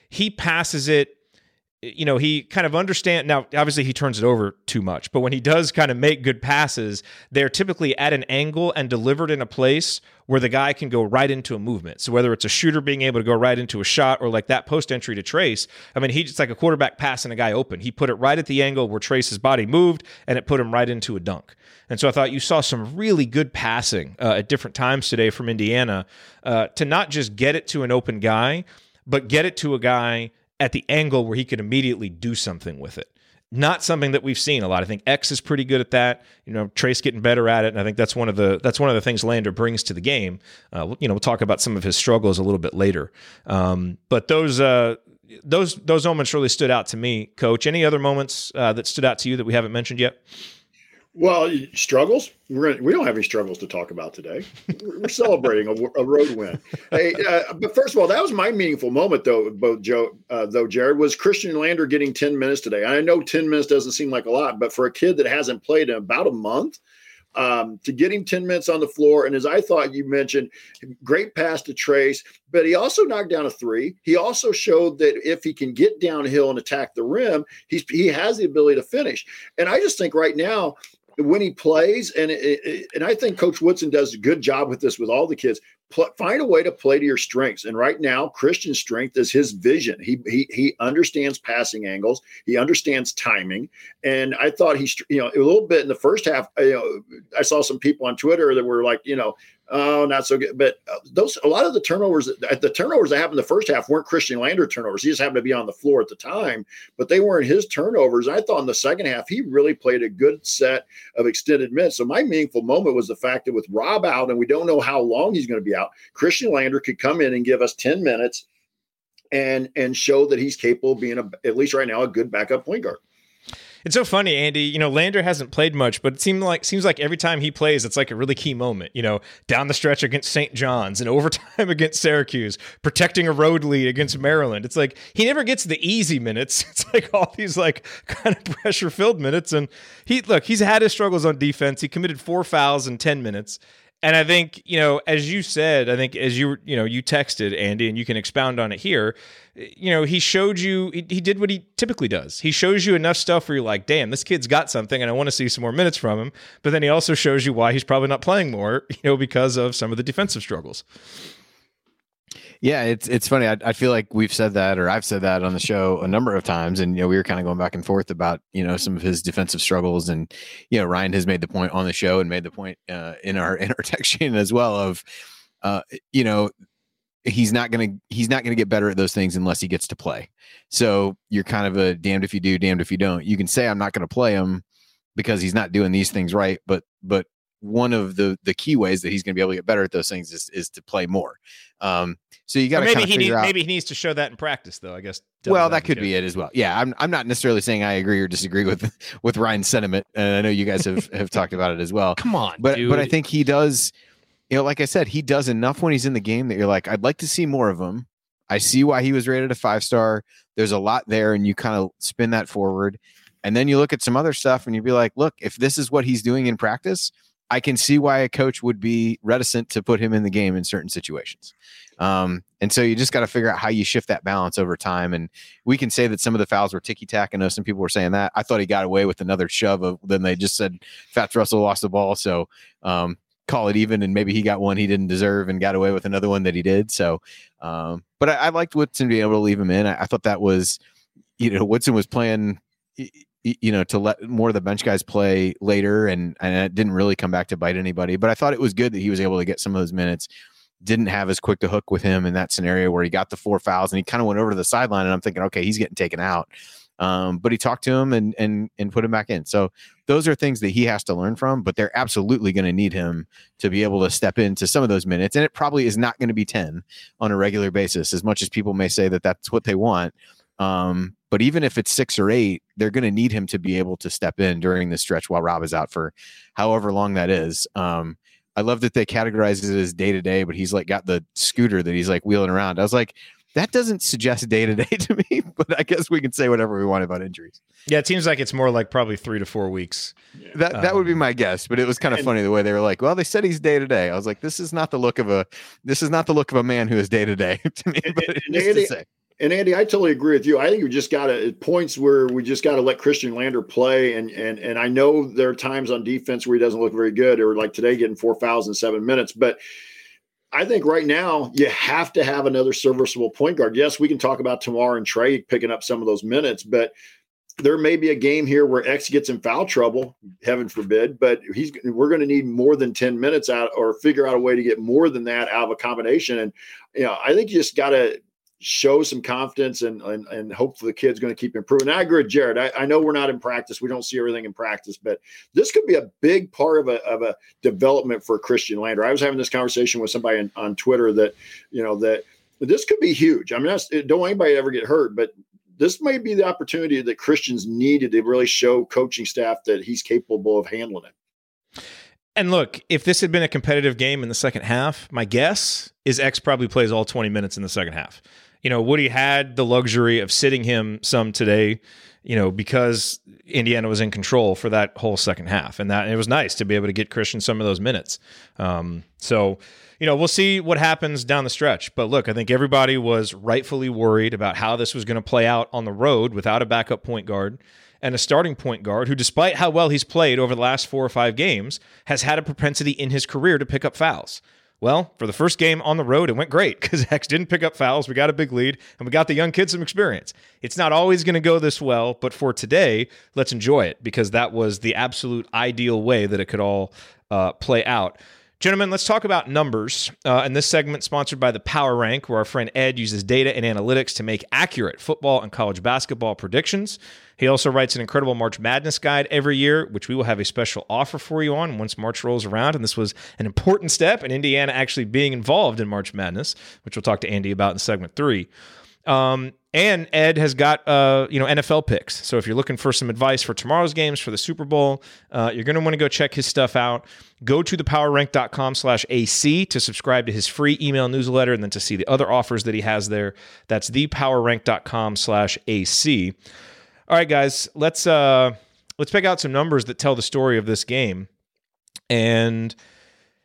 he passes it you know, he kind of understand now obviously he turns it over too much, but when he does kind of make good passes, they're typically at an angle and delivered in a place where the guy can go right into a movement. So whether it's a shooter being able to go right into a shot or like that post entry to Trayce, I mean, he just like a quarterback passing a guy open. He put it right at the angle where Trayce's body moved and it put him right into a dunk. And so I thought you saw some really good passing uh, at different times today from Indiana uh, to not just get it to an open guy, but get it to a guy at the angle where he could immediately do something with it. Not something that we've seen a lot. I think X is pretty good at that. You know, Trayce getting better at it, and I think that's one of the that's one of the things Lander brings to the game. Uh, you know, we'll talk about some of his struggles a little bit later. Um, but those uh, those those moments really stood out to me, Coach. Any other moments uh, that stood out to you that we haven't mentioned yet? Well, struggles. We're we don't have any struggles to talk about today. We're celebrating a, a, road win. Hey, uh, but first of all, that was my meaningful moment, though. Both Joe, uh, though Jared, was Khristian Lander getting ten minutes today. I know ten minutes doesn't seem like a lot, but for a kid that hasn't played in about a month, um, to get him 10 minutes on the floor. And as I thought you mentioned, great pass to Trayce, but he also knocked down a three. He also showed that if he can get downhill and attack the rim, he's, he has the ability to finish. And I just think right now, when he plays, and it, and I think Coach Woodson does a good job with this with all the kids. Pl- find a way to play to your strengths. And right now, Khristian's strength is his vision. He he he understands passing angles. He understands timing. And I thought he, you know, a little bit in the first half. You know, I saw some people on Twitter that were like, you know, oh, not so good. But uh, those a lot of the turnovers, the turnovers that happened the first half weren't Khristian Lander turnovers. He just happened to be on the floor at the time, but they weren't his turnovers. I thought in the second half he really played a good set of extended minutes. So my meaningful moment was the fact that with Rob out and we don't know how long he's going to be out, Khristian Lander could come in and give us ten minutes. And, and show that he's capable of being a, at least right now a good backup point guard. It's so funny, Andy. You know, Lander hasn't played much, but it seems like seems like every time he plays, it's like a really key moment. You know, down the stretch against St. John's and (laughs) overtime against Syracuse, protecting a road lead against Maryland. It's like he never gets the easy minutes. (laughs) It's like all these like kind of pressure filled minutes. And he look, he's had his struggles on defense. He committed four fouls in ten minutes. And I think, you know, as you said, I think as you, you know, you texted Andy and you can expound on it here, you know, he showed you, he, he, did what he typically does. He shows you enough stuff where you're like, damn, this kid's got something and I want to see some more minutes from him. But then he also shows you why he's probably not playing more, (laughs) you know, because of some of the defensive struggles. Yeah, it's it's funny. I, I feel like we've said that, or I've said that on the show a number of times, and you know we were kind of going back and forth about you know some of his defensive struggles, and you know Ryan has made the point on the show and made the point uh, in our (laughs) in our text chain as well of uh, you know he's not gonna he's not gonna get better at those things unless he gets to play. So you're kind of a damned if you do, damned if you don't. You can say I'm not gonna play him because he's not doing these things right, but but one of the the key ways that he's going to be able to get better at those things is, is to play more. Um, so you got to maybe he need, maybe he needs to show that in practice, though. I guess. Well, that could be it as well. Yeah, I'm I'm not necessarily saying I agree or disagree with (laughs) with Ryan's sentiment, and I know you guys have have talked about it as well. (laughs) Come on, but dude. but I think he does. You know, like I said, he does enough when he's in the game that you're like, I'd like to see more of him. I see why he was rated a five star. There's a lot there, and you kind of spin that forward. And then you look at some other stuff and you'd be like, look, if this is what he's doing in practice, I can see why a coach would be reticent to put him in the game in certain situations. Um, and so you just got to figure out how you shift that balance over time. And we can say that some of the fouls were ticky tack. I know some people were saying that. I thought he got away with another shove of then they just said Fatts Russell lost the ball. So um, call it even. And maybe he got one he didn't deserve and got away with another one that he did. So, um, but I, I liked Woodson being able to leave him in. I, I thought that was, you know, Woodson was playing you know, to let more of the bench guys play later, and and it didn't really come back to bite anybody. But I thought it was good that he was able to get some of those minutes. Didn't have as quick to hook with him in that scenario where he got the four fouls and he kind of went over to the sideline, and I'm thinking, okay, he's getting taken out. Um, but he talked to him and and and put him back in. So those are things that he has to learn from. But they're absolutely going to need him to be able to step into some of those minutes, and it probably is not going to be ten on a regular basis, as much as people may say that that's what they want. Um, but even if it's six or eight, they're going to need him to be able to step in during the stretch while Rob is out for however long that is. Um, I love that they categorize it as day to day, but he's like got the scooter that he's like wheeling around. I was like, that doesn't suggest day to day to me, but I guess we can say whatever we want about injuries. Yeah, it seems like it's more like probably three to four weeks. Yeah. That that um, would be um, my guess, but it was kind of funny the way they were like, "Well, they said he's day to day." I was like, "This is not the look of a this is not the look of a man who is day to day to me." But and, and Andy, and Andy, I totally agree with you. I think we just got to points where we just got to let Khristian Lander play. And and and I know there are times on defense where he doesn't look very good, or like today getting four fouls in seven minutes. But I think right now you have to have another serviceable point guard. Yes, we can talk about Tamar and Trey picking up some of those minutes, but there may be a game here where X gets in foul trouble, heaven forbid, but he's we're going to need more than 10 minutes out or figure out a way to get more than that out of a combination. And you know, I think you just got to show some confidence and and, and hopefully the kid's going to keep improving. I agree with Jared. I, I, know we're not in practice. We don't see everything in practice, but this could be a big part of a, of a development for Khristian Lander. I was having this conversation with somebody on, on Twitter that, you know, that this could be huge. I mean, don't anybody ever get hurt, but this may be the opportunity that Khristians needed to really show coaching staff that he's capable of handling it. And look, if this had been a competitive game in the second half, my guess is X probably plays all 20 minutes in the second half you know, Woody had the luxury of sitting him some today, you know, because Indiana was in control for that whole second half, and that it was nice to be able to get Khristian some of those minutes. Um, so, you know, we'll see what happens down the stretch. But look, I think everybody was rightfully worried about how this was going to play out on the road without a backup point guard and a starting point guard who, despite how well he's played over the last four or five games, has had a propensity in his career to pick up fouls. Well, for the first game on the road, it went great because (laughs) X didn't pick up fouls. We got a big lead and we got the young kids some experience. It's not always going to go this well, but for today, let's enjoy it because that was the absolute ideal way that it could all uh, play out. Gentlemen, let's talk about numbers. Uh, and this segment sponsored by the Power Rank, where our friend Ed uses data and analytics to make accurate football and college basketball predictions. He also writes an incredible March Madness guide every year, which we will have a special offer for you on once March rolls around. And this was an important step in Indiana actually being involved in March Madness, which we'll talk to Andy about in segment three. Um, and Ed has got uh, you know NFL picks. So if you're looking for some advice for tomorrow's games for the Super Bowl, uh, you're going to want to go check his stuff out. Go to thepowerrank.com slash AC to subscribe to his free email newsletter and then to see the other offers that he has there. That's thepowerrank.com slash AC. All right, guys, let's uh, let's pick out some numbers that tell the story of this game. And –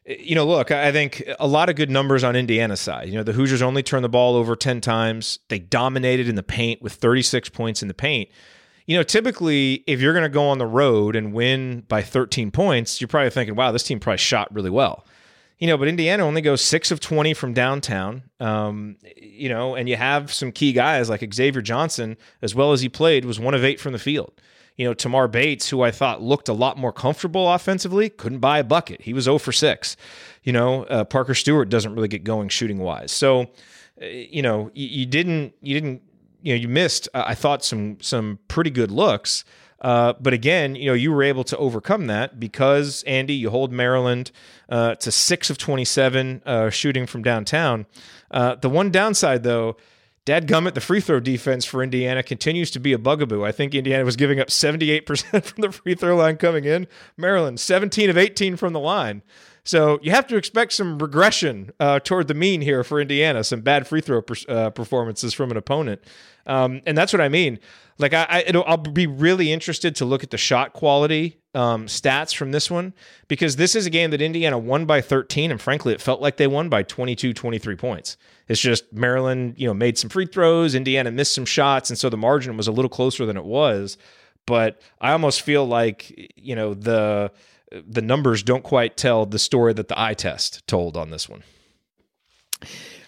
you know, look, I think a lot of good numbers on Indiana's side. You know, the Hoosiers only turned the ball over 10 times. They dominated in the paint with 36 points in the paint. You know, typically, if you're going to go on the road and win by 13 points, you're probably thinking, wow, this team probably shot really well. you know, but Indiana only goes six of 20 from downtown. Um, you know, and you have some key guys like Xavier Johnson, as well as he played, was one of eight from the field. You know, Tamar Bates, who I thought looked a lot more comfortable offensively, couldn't buy a bucket. He was 0 for 6. You know, uh, Parker Stewart doesn't really get going shooting wise. So, uh, you know, you, you, didn't, you didn't, you know, you missed, uh, I thought, some, some pretty good looks. Uh, but again, you know, you were able to overcome that because Andy, you hold Maryland uh, to six of 27 uh, shooting from downtown. Uh, the one downside, though, Dad Gummit, the free throw defense for Indiana continues to be a bugaboo. I think Indiana was giving up 78% (laughs) from the free throw line coming in. Maryland, 17 of 18 from the line. So you have to expect some regression uh, toward the mean here for Indiana, some bad free throw per, uh, performances from an opponent. Um, and that's what I mean. Like I, I will be really interested to look at the shot quality um, stats from this one because this is a game that Indiana won by 13, and frankly, it felt like they won by 22, 23 points. It's just Maryland, you know, made some free throws, Indiana missed some shots, and so the margin was a little closer than it was. But I almost feel like you know the the numbers don't quite tell the story that the eye test told on this one.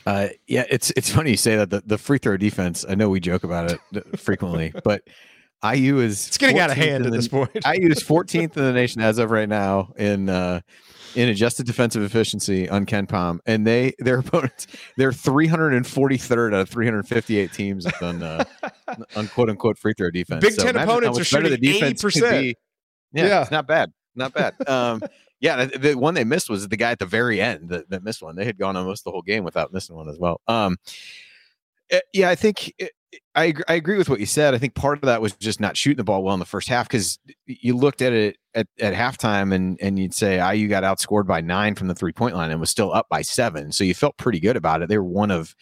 Uh, yeah, it's it's funny you say that the, the free throw defense. I know we joke about it frequently, (laughs) but IU is it's getting out of hand at the, this point. (laughs) IU is 14th in the nation as of right now in uh, in adjusted defensive efficiency on KenPom, and they their (laughs) opponents they're 343rd out of 358 teams on uh, on quote unquote free throw defense. Big so Ten opponents are shooting 80 percent. Yeah, yeah, it's not bad, not bad. Um, yeah, the one they missed was the guy at the very end that, that missed one. They had gone almost the whole game without missing one as well. Um, eh, yeah, I think eh, I I agree with what you said. I think part of that was just not shooting the ball well in the first half because you looked at it at, at halftime and and you'd say, "Ah, you got outscored by nine from the three point line and was still up by seven, so you felt pretty good about it. They were one of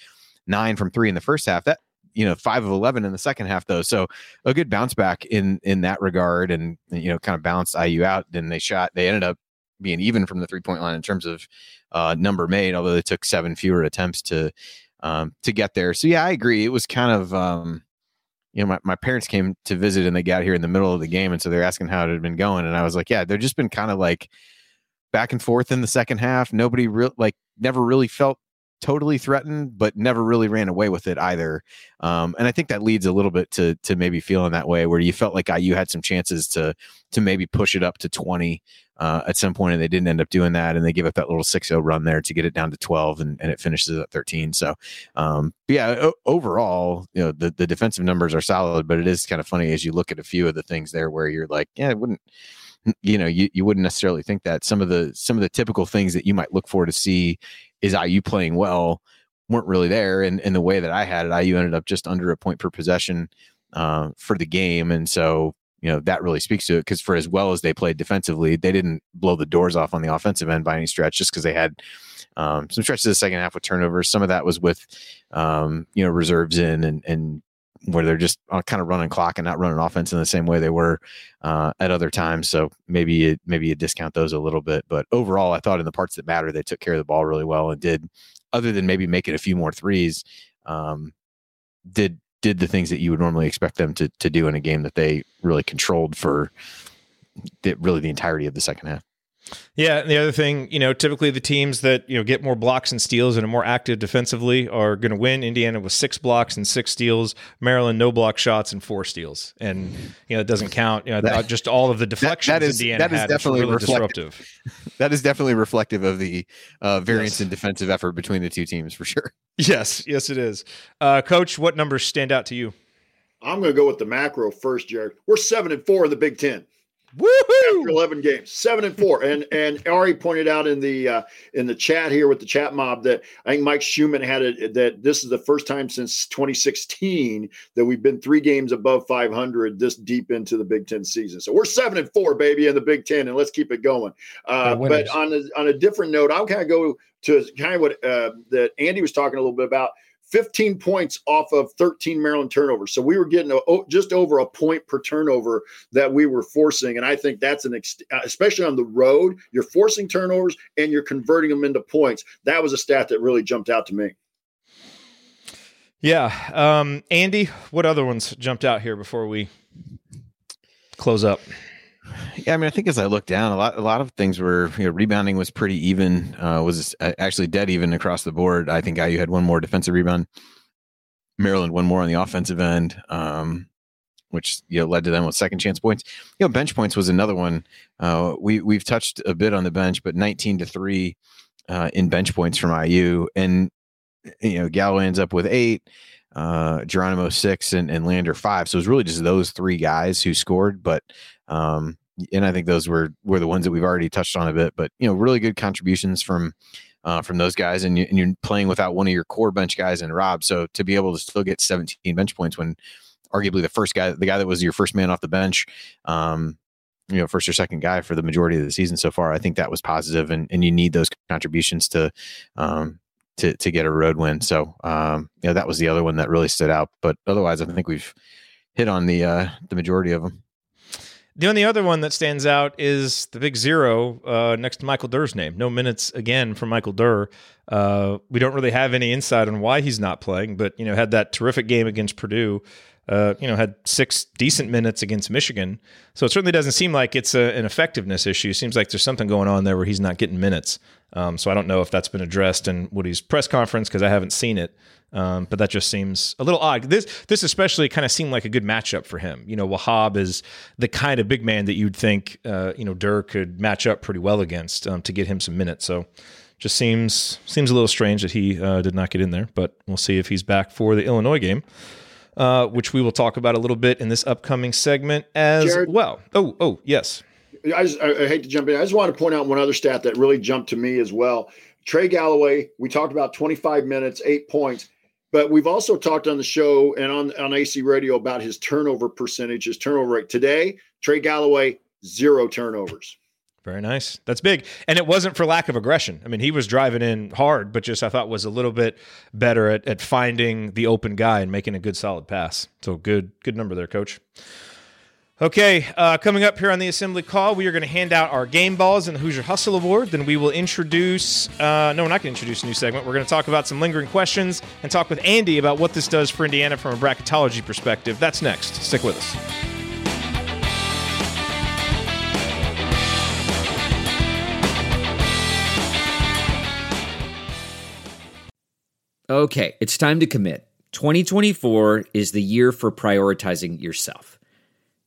nine from three in the first half. That you know five of eleven in the second half though, so a good bounce back in in that regard, and you know kind of balanced IU out. Then they shot. They ended up being even from the three point line in terms of uh, number made, although they took seven fewer attempts to um, to get there. So yeah, I agree. It was kind of um, you know my, my parents came to visit and they got here in the middle of the game, and so they're asking how it had been going, and I was like, yeah, they've just been kind of like back and forth in the second half. Nobody real like never really felt totally threatened, but never really ran away with it either. Um, and I think that leads a little bit to to maybe feeling that way, where you felt like IU had some chances to to maybe push it up to twenty uh, at some point, and they didn't end up doing that, and they give up that little 6-0 run there to get it down to twelve, and, and it finishes at thirteen. So, um, yeah, o- overall, you know, the the defensive numbers are solid, but it is kind of funny as you look at a few of the things there where you're like, yeah, it wouldn't you know you, you wouldn't necessarily think that some of the some of the typical things that you might look for to see is IU playing well weren't really there. And in the way that I had it, IU ended up just under a point per possession uh, for the game. And so, you know, that really speaks to it because for as well as they played defensively, they didn't blow the doors off on the offensive end by any stretch just because they had um, some stretches of the second half with turnovers. Some of that was with, um, you know, reserves in and, and where they're just uh, kind of running clock and not running offense in the same way they were uh, at other times. So maybe you, maybe you discount those a little bit, but overall, I thought in the parts that matter, they took care of the ball really well and did, other than maybe making a few more threes, um, did did the things that you would normally expect them to to do in a game that they really controlled for the, really the entirety of the second half. Yeah, and the other thing, you know, typically the teams that you know get more blocks and steals and are more active defensively are going to win. Indiana with six blocks and six steals. Maryland no block shots and four steals, and you know it doesn't count. You know, that, just all of the deflections that, that is, Indiana that is had, definitely really disruptive. that is definitely reflective of the uh, variance yes. in defensive effort between the two teams for sure. Yes, yes, it is. Uh, Coach, what numbers stand out to you? I'm going to go with the macro first, Jared. We're seven and four in the Big Ten. Woohoo! After eleven games, seven and four, and and Ari pointed out in the uh, in the chat here with the chat mob that I think Mike Schumann had it that this is the first time since 2016 that we've been three games above 500 this deep into the Big Ten season. So we're seven and four, baby, in the Big Ten, and let's keep it going. Uh, but on a, on a different note, I'll kind of go to kind of what uh, that Andy was talking a little bit about 15 points off of 13 Maryland turnovers. So we were getting a, just over a point per turnover that we were forcing. And I think that's an, ex- uh, especially on the road, you're forcing turnovers and you're converting them into points. That was a stat that really jumped out to me. Yeah. Um, Andy, what other ones jumped out here before we close up? Yeah, I mean, I think as I look down, a lot, a lot of things were, you know, rebounding was pretty even. Uh, was uh, actually dead even across the board. I think IU had one more defensive rebound. Maryland one more on the offensive end, um, which you know led to them with second chance points. You know, bench points was another one. Uh, we we've touched a bit on the bench, but nineteen to three uh, in bench points from IU, and you know Galloway ends up with eight uh, Geronimo six and, and Lander five. So it was really just those three guys who scored. But um, and I think those were were the ones that we've already touched on a bit. But you know, really good contributions from uh, from those guys, and, you, and you're playing without one of your core bench guys and Rob. So to be able to still get 17 bench points when arguably the first guy, the guy that was your first man off the bench, um, you know, first or second guy for the majority of the season so far, I think that was positive, and and you need those contributions to um, to to get a road win. So um, you know that was the other one that really stood out. But otherwise, I think we've hit on the uh, the majority of them. The only other one that stands out is the big zero uh, next to Michael Durr's name. No minutes again for Michael Durr. Uh, we don't really have any insight on why he's not playing, but you know had that terrific game against Purdue. Uh, you know, had six decent minutes against Michigan. So it certainly doesn't seem like it's a, an effectiveness issue. It seems like there's something going on there where he's not getting minutes. Um, so I don't know if that's been addressed in Woody's press conference because I haven't seen it. Um, but that just seems a little odd. This this especially kind of seemed like a good matchup for him. You know, Wahab is the kind of big man that you'd think uh, you know Durr could match up pretty well against um, to get him some minutes. So just seems seems a little strange that he uh, did not get in there. But we'll see if he's back for the Illinois game. Uh, which we will talk about a little bit in this upcoming segment as Jared, well. Oh, oh, yes. I, just, I, I hate to jump in. I just want to point out one other stat that really jumped to me as well. Trey Galloway, we talked about 25 minutes, eight points, but we've also talked on the show and on, on AC radio about his turnover percentage, his turnover rate. Today, Trey Galloway, zero turnovers. Very nice. That's big. And it wasn't for lack of aggression. I mean, he was driving in hard, but just I thought was a little bit better at, at finding the open guy and making a good solid pass. So good, good number there, coach. Okay, uh, coming up here on the assembly call, we are going to hand out our game balls and the Hoosier Hustle Award. Then we will introduce, uh, no, we're not going to introduce a new segment. We're going to talk about some lingering questions and talk with Andy about what this does for Indiana from a bracketology perspective. That's next. Stick with us. Okay, it's time to commit. 2024 is the year for prioritizing yourself.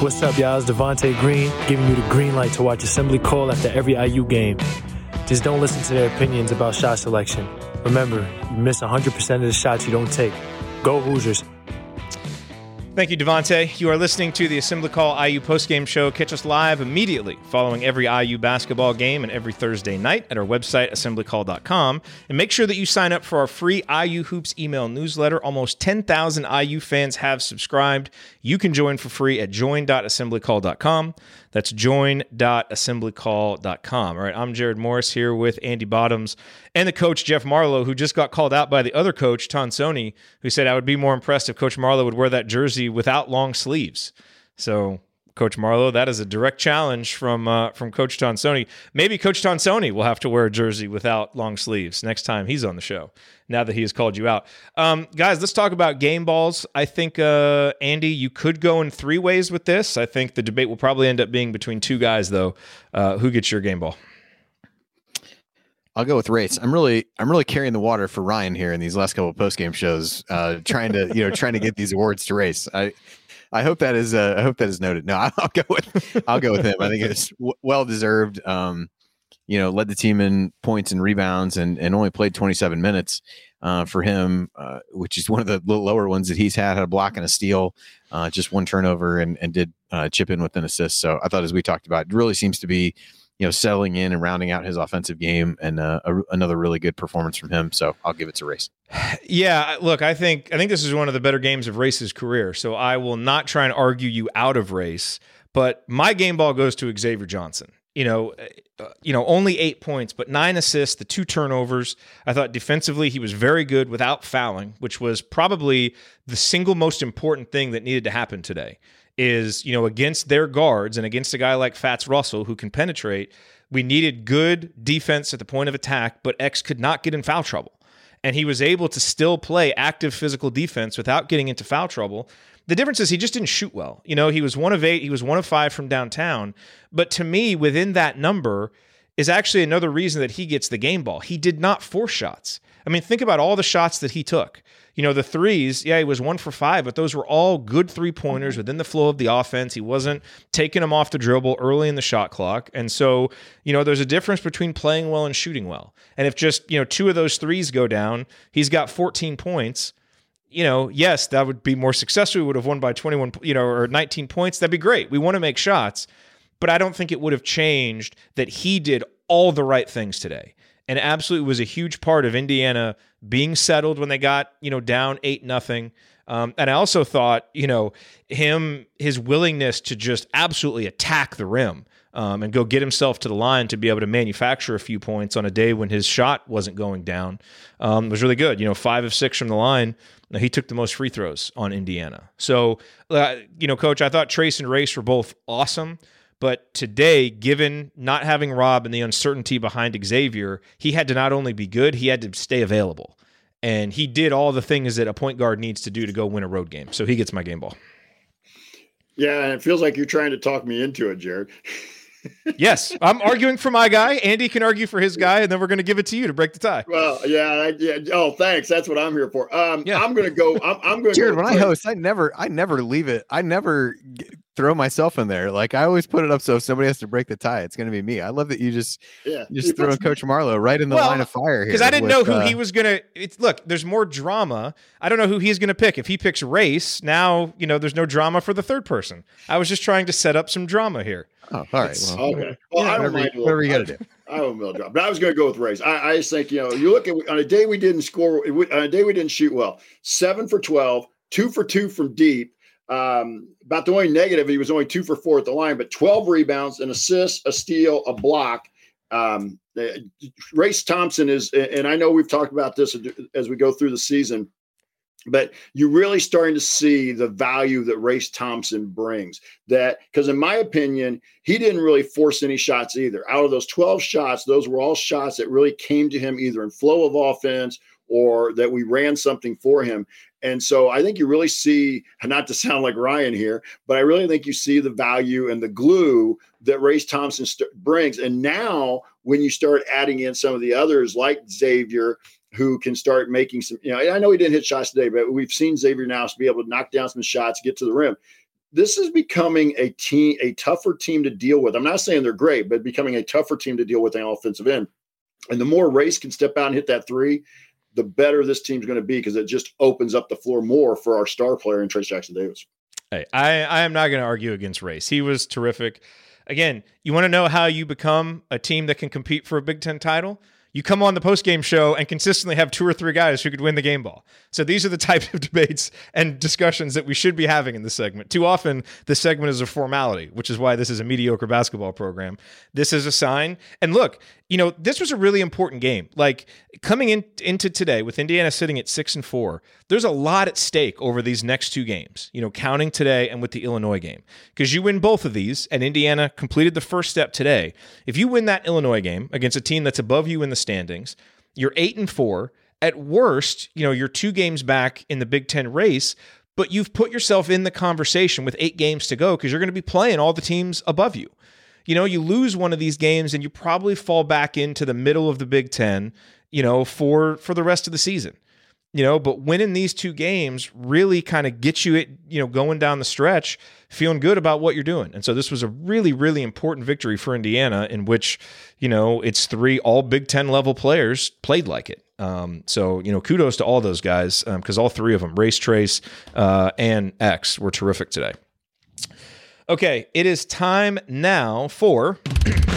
What's up, y'all? It's Devonte Green giving you the green light to watch Assembly Call after every IU game. Just don't listen to their opinions about shot selection. Remember, you miss 100% of the shots you don't take. Go Hoosiers. Thank you, Devonte. You are listening to the Assembly Call IU postgame show. Catch us live immediately following every IU basketball game and every Thursday night at our website, assemblycall.com. And make sure that you sign up for our free IU Hoops email newsletter. Almost 10,000 IU fans have subscribed. You can join for free at join.assemblycall.com. That's join.assemblycall.com. All right, I'm Jared Morris here with Andy Bottoms and the coach, Jeff Marlow, who just got called out by the other coach, Tonsoni, who said, I would be more impressed if Coach Marlow would wear that jersey without long sleeves. So Coach Marlowe. That is a direct challenge from uh, from Coach Tonsoni. Maybe Coach Tonsoni will have to wear a jersey without long sleeves next time he's on the show. Now that he has called you out, um, guys, let's talk about game balls. I think uh, Andy, you could go in three ways with this. I think the debate will probably end up being between two guys, though. Uh, who gets your game ball? I'll go with race. I'm really, I'm really carrying the water for Ryan here in these last couple post game shows, uh, trying to, you know, trying to get these awards to race. I, I hope that is uh, I hope that is noted. No, (laughs) I'll go with I'll go with him. I think it's w- well deserved. Um, you know, led the team in points and rebounds, and and only played 27 minutes uh, for him, uh, which is one of the lower ones that he's had. Had a block and a steal, uh, just one turnover, and and did uh, chip in with an assist. So I thought, as we talked about, it really seems to be you know, settling in and rounding out his offensive game, and uh, a, another really good performance from him. So I'll give it to Race. (sighs) Yeah, look, I think I think this is one of the better games of Race's career. So I will not try and argue you out of Race, but my game ball goes to Xavier Johnson. You know, uh, you know, only eight points, but nine assists, the two turnovers. I thought defensively he was very good without fouling, which was probably the single most important thing that needed to happen today is, you know, against their guards and against a guy like Fatts Russell who can penetrate, we needed good defense at the point of attack, but X could not get in foul trouble. And he was able to still play active physical defense without getting into foul trouble. The difference is he just didn't shoot well. You know, he was one of eight, he was one of five from downtown. But to me, within that number is actually another reason that he gets the game ball. He did not force shots. I mean, think about all the shots that he took you know, the threes, yeah, he was one for five, but those were all good three pointers mm-hmm. within the flow of the offense. He wasn't taking them off the dribble early in the shot clock. And so, you know, there's a difference between playing well and shooting well. And if just, you know, two of those threes go down, he's got 14 points. You know, yes, that would be more successful. We would have won by 21, you know, or 19 points. That'd be great. We want to make shots, but I don't think it would have changed that he did all the right things today and absolutely was a huge part of Indiana being settled when they got you know down eight nothing. Um, and I also thought you know him his willingness to just absolutely attack the rim. Um, and go get himself to the line to be able to manufacture a few points on a day when his shot wasn't going down um, was really good. You know, five of six from the line. He took the most free throws on Indiana. So, uh, you know, coach, I thought Trayce and Race were both awesome. But today, given not having Rob and the uncertainty behind Xavier, he had to not only be good, he had to stay available. And he did all the things that a point guard needs to do to go win a road game. So he gets my game ball. Yeah, and it feels like you're trying to talk me into it, Jared. (laughs) yes, I'm arguing for my guy. Andy can argue for his guy, and then we're going to give it to you to break the tie. Well, yeah, I, yeah. Oh, thanks. That's what I'm here for. Um, yeah. I'm going to go. I'm, I'm going. Jared, go when I host, I never, I never leave it. I never throw myself in there. Like I always put it up so if somebody has to break the tie, it's going to be me. I love that you just, yeah, just throw Coach Marlowe right in the well, line of fire here. Because I didn't with, know who uh, he was going to. It's look, there's more drama. I don't know who he's going to pick. If he picks race, now you know there's no drama for the third person. I was just trying to set up some drama here. Oh, all right. Well, okay. Well, yeah, I don't whatever, mind. Whatever you got to do. I don't will drop, but I was going to go with race. I, I, just think you know you look at on a day we didn't score on a day we didn't shoot well. Seven for 12, two for two from deep. Um, about the only negative, he was only two for four at the line, but 12 rebounds, an assist, a steal, a block. Um, Race Thompson is, and I know we've talked about this as we go through the season but you're really starting to see the value that Race Thompson brings. That because, in my opinion, he didn't really force any shots either. Out of those 12 shots, those were all shots that really came to him either in flow of offense or that we ran something for him. And so I think you really see, not to sound like Ryan here, but I really think you see the value and the glue that Race Thompson st- brings. And now, when you start adding in some of the others like Xavier who can start making some, you know, I know he didn't hit shots today, but we've seen Xavier now be able to knock down some shots, get to the rim. This is becoming a team, a tougher team to deal with. I'm not saying they're great, but becoming a tougher team to deal with on offensive end. And the more race can step out and hit that three, the better this team's going to be because it just opens up the floor more for our star player in Trayce Jackson Davis. Hey, I, I am not going to argue against race. He was terrific. Again, you want to know how you become a team that can compete for a Big Ten title? You come on the post game show and consistently have two or three guys who could win the game ball. So these are the (laughs) types of debates and discussions that we should be having in this segment. Too often, this segment is a formality, which is why this is a mediocre basketball program. This is a sign. And look, you know, this was a really important game. Like coming in, into today with Indiana sitting at six and four, there's a lot at stake over these next two games, you know, counting today and with the Illinois game. Because you win both of these, and Indiana completed the first step today. If you win that Illinois game against a team that's above you in the standings, you're eight and four. At worst, you know, you're two games back in the Big Ten race, but you've put yourself in the conversation with eight games to go because you're going to be playing all the teams above you you know, you lose one of these games and you probably fall back into the middle of the Big Ten, you know, for for the rest of the season. You know, but winning these two games really kind of gets you it, you know, going down the stretch, feeling good about what you're doing. And so this was a really, really important victory for Indiana, in which, you know, it's three all Big Ten level players played like it. Um, so you know, kudos to all those guys because um, all three of them, Race Trayce uh, and X, were terrific today. Okay, it is time now for. (clears throat)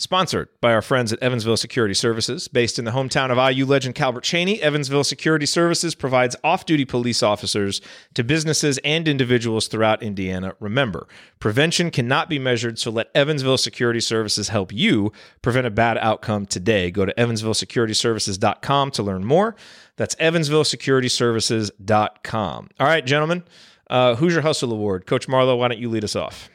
Sponsored by our friends at Evansville Security Services. Based in the hometown of IU legend Calbert Cheaney, Evansville Security Services provides off duty police officers to businesses and individuals throughout Indiana. Remember, prevention cannot be measured, so let Evansville Security Services help you prevent a bad outcome today. Go to evansvillesecurityservices.com to learn more. That's evansvillesecurityservices.com. All right, gentlemen, uh, Hoosier Hustle Award? Coach Marlowe, why don't you lead us off?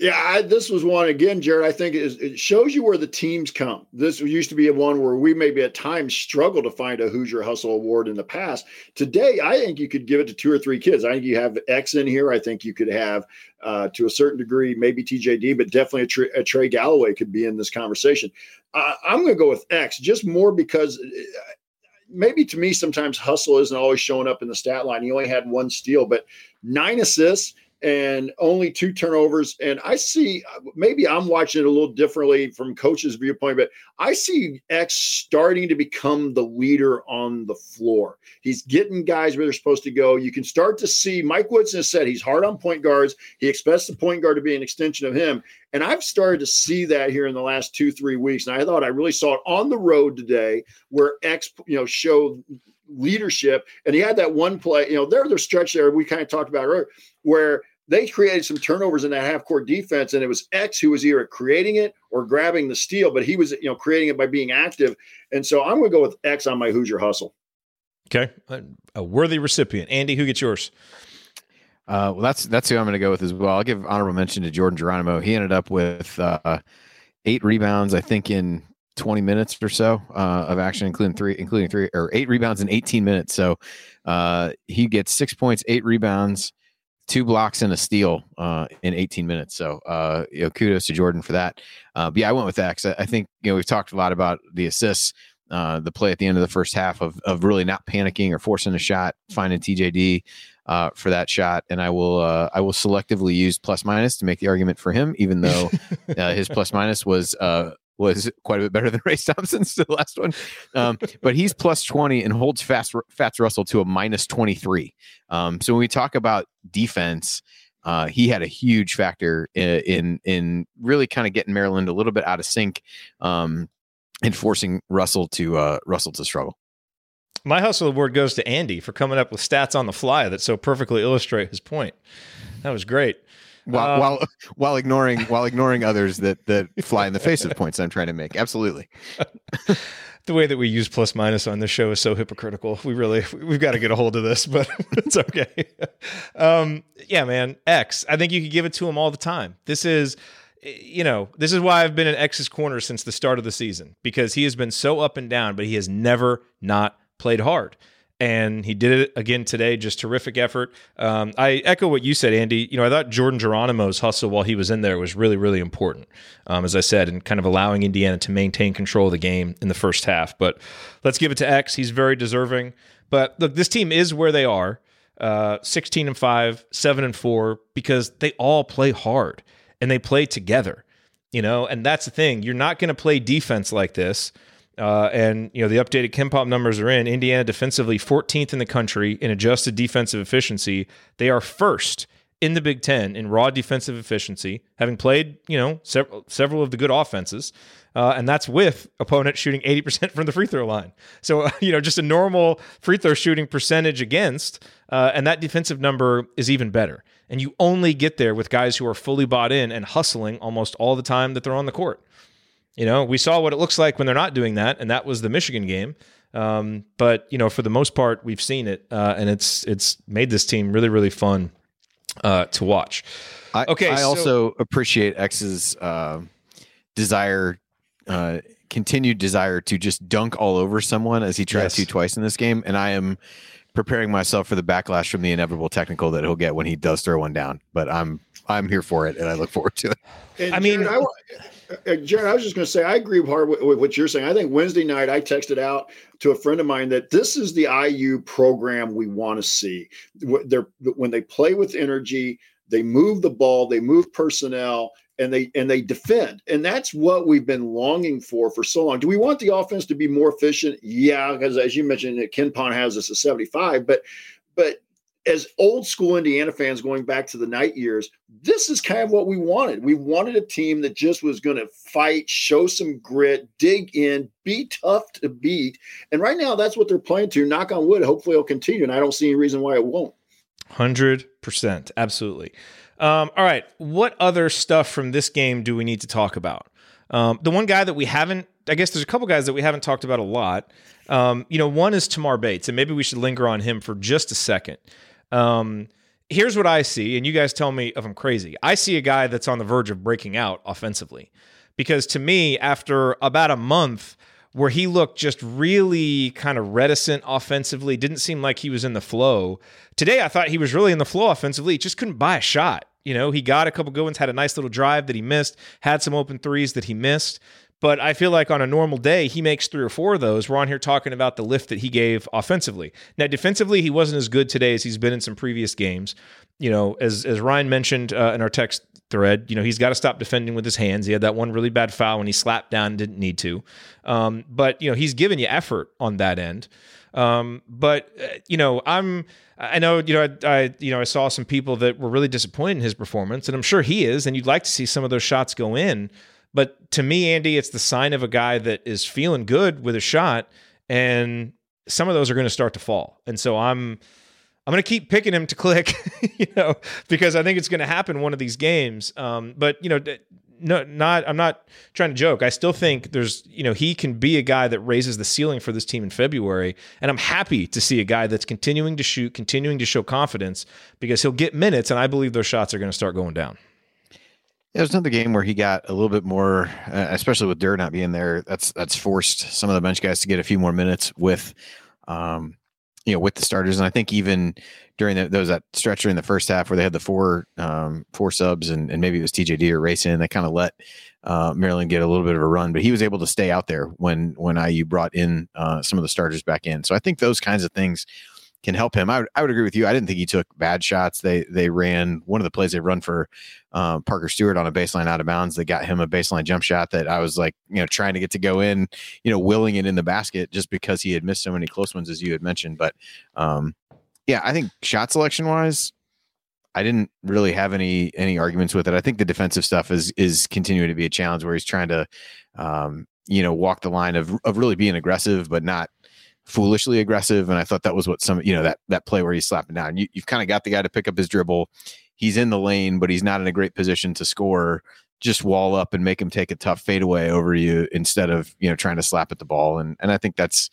Yeah, I, this was one again, Jared. I think it, shows you where the teams come. This used to be a one where we maybe at times struggle to find a Hoosier Hustle Award in the past. Today, I think you could give it to two or three kids. I think you have X in here. I think you could have, uh, to a certain degree, maybe TJD, but definitely a, Trey, a Trey Galloway could be in this conversation. Uh, I'm going to go with X just more because uh, maybe to me sometimes hustle isn't always showing up in the stat line. He only had one steal, but nine assists and only two turnovers. And I see maybe I'm watching it a little differently from coach's viewpoint, but I see X starting to become the leader on the floor. He's getting guys where they're supposed to go. You can start to see Mike Woodson said he's hard on point guards. He expects the point guard to be an extension of him. And I've started to see that here in the last two, three weeks. And I thought I really saw it on the road today where X, you know, showed leadership. And he had that one play, you know, there a stretch there we kind of talked about earlier where they created some turnovers in that half court defense, and it was X who was either creating it or grabbing the steal, but he was you know creating it by being active. And so I'm going to go with X on my Hoosier hustle. Okay, a worthy recipient. Andy, who gets yours? Uh, well, that's that's who I'm going to go with as well. I'll give honorable mention to Jordan Geronimo. He ended up with uh, eight rebounds, I think, in 20 minutes or so uh, of action, including three, including three or eight rebounds in 18 minutes. So uh, he gets six points, eight rebounds, two blocks and a steal uh, in 18 minutes. So, uh, you know, kudos to Jordan for that. Uh, but yeah, I went with X. I, I think you know we've talked a lot about the assists, uh, the play at the end of the first half of of really not panicking or forcing a shot, finding TJD uh, for that shot, and I will uh, I will selectively use plus minus to make the argument for him, even though (laughs) his plus minus was was quite a bit better than (laughs) Ray Thompson's the last one. Um, but he's plus 20 and holds fast Fatts Russell to a minus 23. Um, so when we talk about defense, uh, he had a huge factor in in, in really kind of getting Maryland a little bit out of sync um, and forcing Russell to uh, Russell to struggle. My hustle award goes to Andy for coming up with stats on the fly that so perfectly illustrate his point. That was great while um, while (laughs) while ignoring while (laughs) ignoring others that that fly in the face of points I'm trying to make. Absolutely. (laughs) the way that we use plus minus on this show is so hypocritical. We really we've got to get a hold of this, but it's okay. Um, yeah, man. X. I think you could give it to him all the time. This is you know, this is why I've been in X's corner since the start of the season because he has been so up and down, but he has never not played hard and he did it again today. Just terrific effort. Um, I echo what you said, Andy. You know, I thought Jordan Geronimo's hustle while he was in there was really, really important. Um, as I said, and kind of allowing Indiana to maintain control of the game in the first half. But let's give it to X. He's very deserving. But look, this team is where they are. Uh, 16 and 5, 7 and 4 because they all play hard and they play together. You know, and that's the thing. You're not going to play defense like this uh, and you know the updated KenPom numbers are in. Indiana defensively 14th in the country in adjusted defensive efficiency. They are first in the Big Ten in raw defensive efficiency, having played, you know, several several of the good offenses. Uh, and that's with opponents shooting 80% from the free throw line. So, (laughs) you know, just a normal free throw shooting percentage against, uh, and that defensive number is even better. And you only get there with guys who are fully bought in and hustling almost all the time that they're on the court. You know, we saw what it looks like when they're not doing that, and that was the Michigan game. Um, but you know, for the most part, we've seen it, uh, and it's it's made this team really really fun uh, to watch. I, okay, I so- also appreciate X's uh, desire, uh, continued desire to just dunk all over someone as he tries Yes. to twice in this game, and I am preparing myself for the backlash from the inevitable technical that he'll get when he does throw one down. But I'm I'm here for it, and I look forward to it. And I mean- Jared, I, wa- uh, Jared, I was just going to say, I agree hard with, with what you're saying. I think Wednesday night, I texted out to a friend of mine that this is the IU program we want to see. They're, when they play with energy, they move the ball, they move personnel, and they and they defend, and that's what we've been longing for for so long. Do we want the offense to be more efficient? Yeah, because as you mentioned, KenPom has us at 75, but but as old school Indiana fans going back to the Knight years, this is kind of what we wanted. We wanted a team that just was going to fight, show some grit, dig in, be tough to beat. And right now, that's what they're playing to. Knock on wood. Hopefully, it'll continue. And I don't see any reason why it won't. Hundred percent, absolutely. Um, all right, what other stuff from this game do we need to talk about? Um, the one guy that we haven't, I guess, there's a couple guys that we haven't talked about a lot. Um, you know, one is Tamar Bates, and maybe we should linger on him for just a second. Um, here's what I see, and you guys tell me if I'm crazy. I see a guy that's on the verge of breaking out offensively, because to me, after about a month where he looked just really kind of reticent offensively, didn't seem like he was in the flow. Today, I thought he was really in the flow offensively. Just couldn't buy a shot. You know, he got a couple good ones, had a nice little drive that he missed, had some open threes that he missed. But I feel like on a normal day, he makes three or four of those. We're on here talking about the lift that he gave offensively. Now, defensively, he wasn't as good today as he's been in some previous games. You know, as as Ryan mentioned uh, in our text thread, you know, he's got to stop defending with his hands. He had that one really bad foul when he slapped down, didn't need to. Um, but you know, he's given you effort on that end. Um, but uh, you know, I'm I know you know I, I you know I saw some people that were really disappointed in his performance, and I'm sure he is. And you'd like to see some of those shots go in. But to me, Andy, it's the sign of a guy that is feeling good with a shot, and some of those are going to start to fall. And so I'm I'm going to keep picking him to click, (laughs) you know, because I think it's going to happen one of these games. Um, but you know, no, not I'm not trying to joke. I still think there's, you know, he can be a guy that raises the ceiling for this team in February, and I'm happy to see a guy that's continuing to shoot, continuing to show confidence because he'll get minutes, and I believe those shots are going to start going down. Yeah, there's another game where he got a little bit more, uh, especially with Durr not being there. That's that's forced some of the bench guys to get a few more minutes with, um, you know, with the starters. And I think even during the, was that stretch during the first half where they had the four um, four subs and, and maybe it was TJD or racing. They kind of let uh, Maryland get a little bit of a run, but he was able to stay out there when when IU brought in uh, some of the starters back in. So I think those kinds of things can help him. I would, I would agree with you. I didn't think he took bad shots. They they ran one of the plays they run for um, Parker Stewart on a baseline out of bounds. They got him a baseline jump shot that I was like, you know, trying to get to go in, you know, willing it in the basket just because he had missed so many close ones as you had mentioned. But um, yeah, I think shot selection wise, I didn't really have any any arguments with it. I think the defensive stuff is is continuing to be a challenge where he's trying to, um, you know, walk the line of of really being aggressive but not foolishly aggressive. And I thought that was what some, you know, that that play where he's slapping down. You, you've kind of got the guy to pick up his dribble. He's in the lane, but he's not in a great position to score. Just wall up and make him take a tough fadeaway over you instead of you know trying to slap at the ball. And and I think that's,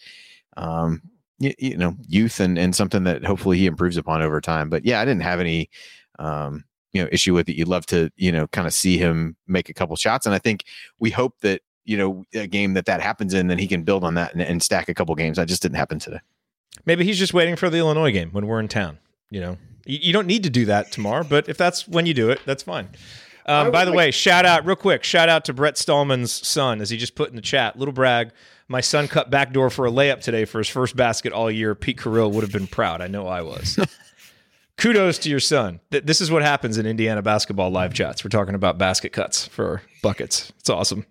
um, you, you know, youth and and something that hopefully he improves upon over time. But yeah, I didn't have any, um, you know, issue with it. You'd love to you know kind of see him make a couple shots, and I think we hope that you know a game that that happens in, then he can build on that and, and stack a couple games. That just didn't happen today. Maybe he's just waiting for the Illinois game when we're in town. You know, you, you don't need to do that tomorrow, but if that's when you do it, that's fine. Um, by the way, shout out real quick. Shout out to Brett Stallman's son, as he just put in the chat. Little brag. My son cut backdoor for a layup today for his first basket all year. Pete Carril would have been proud. I know I was. (laughs) Kudos to your son. This is what happens in Indiana basketball live chats. We're talking about basket cuts for buckets. It's awesome.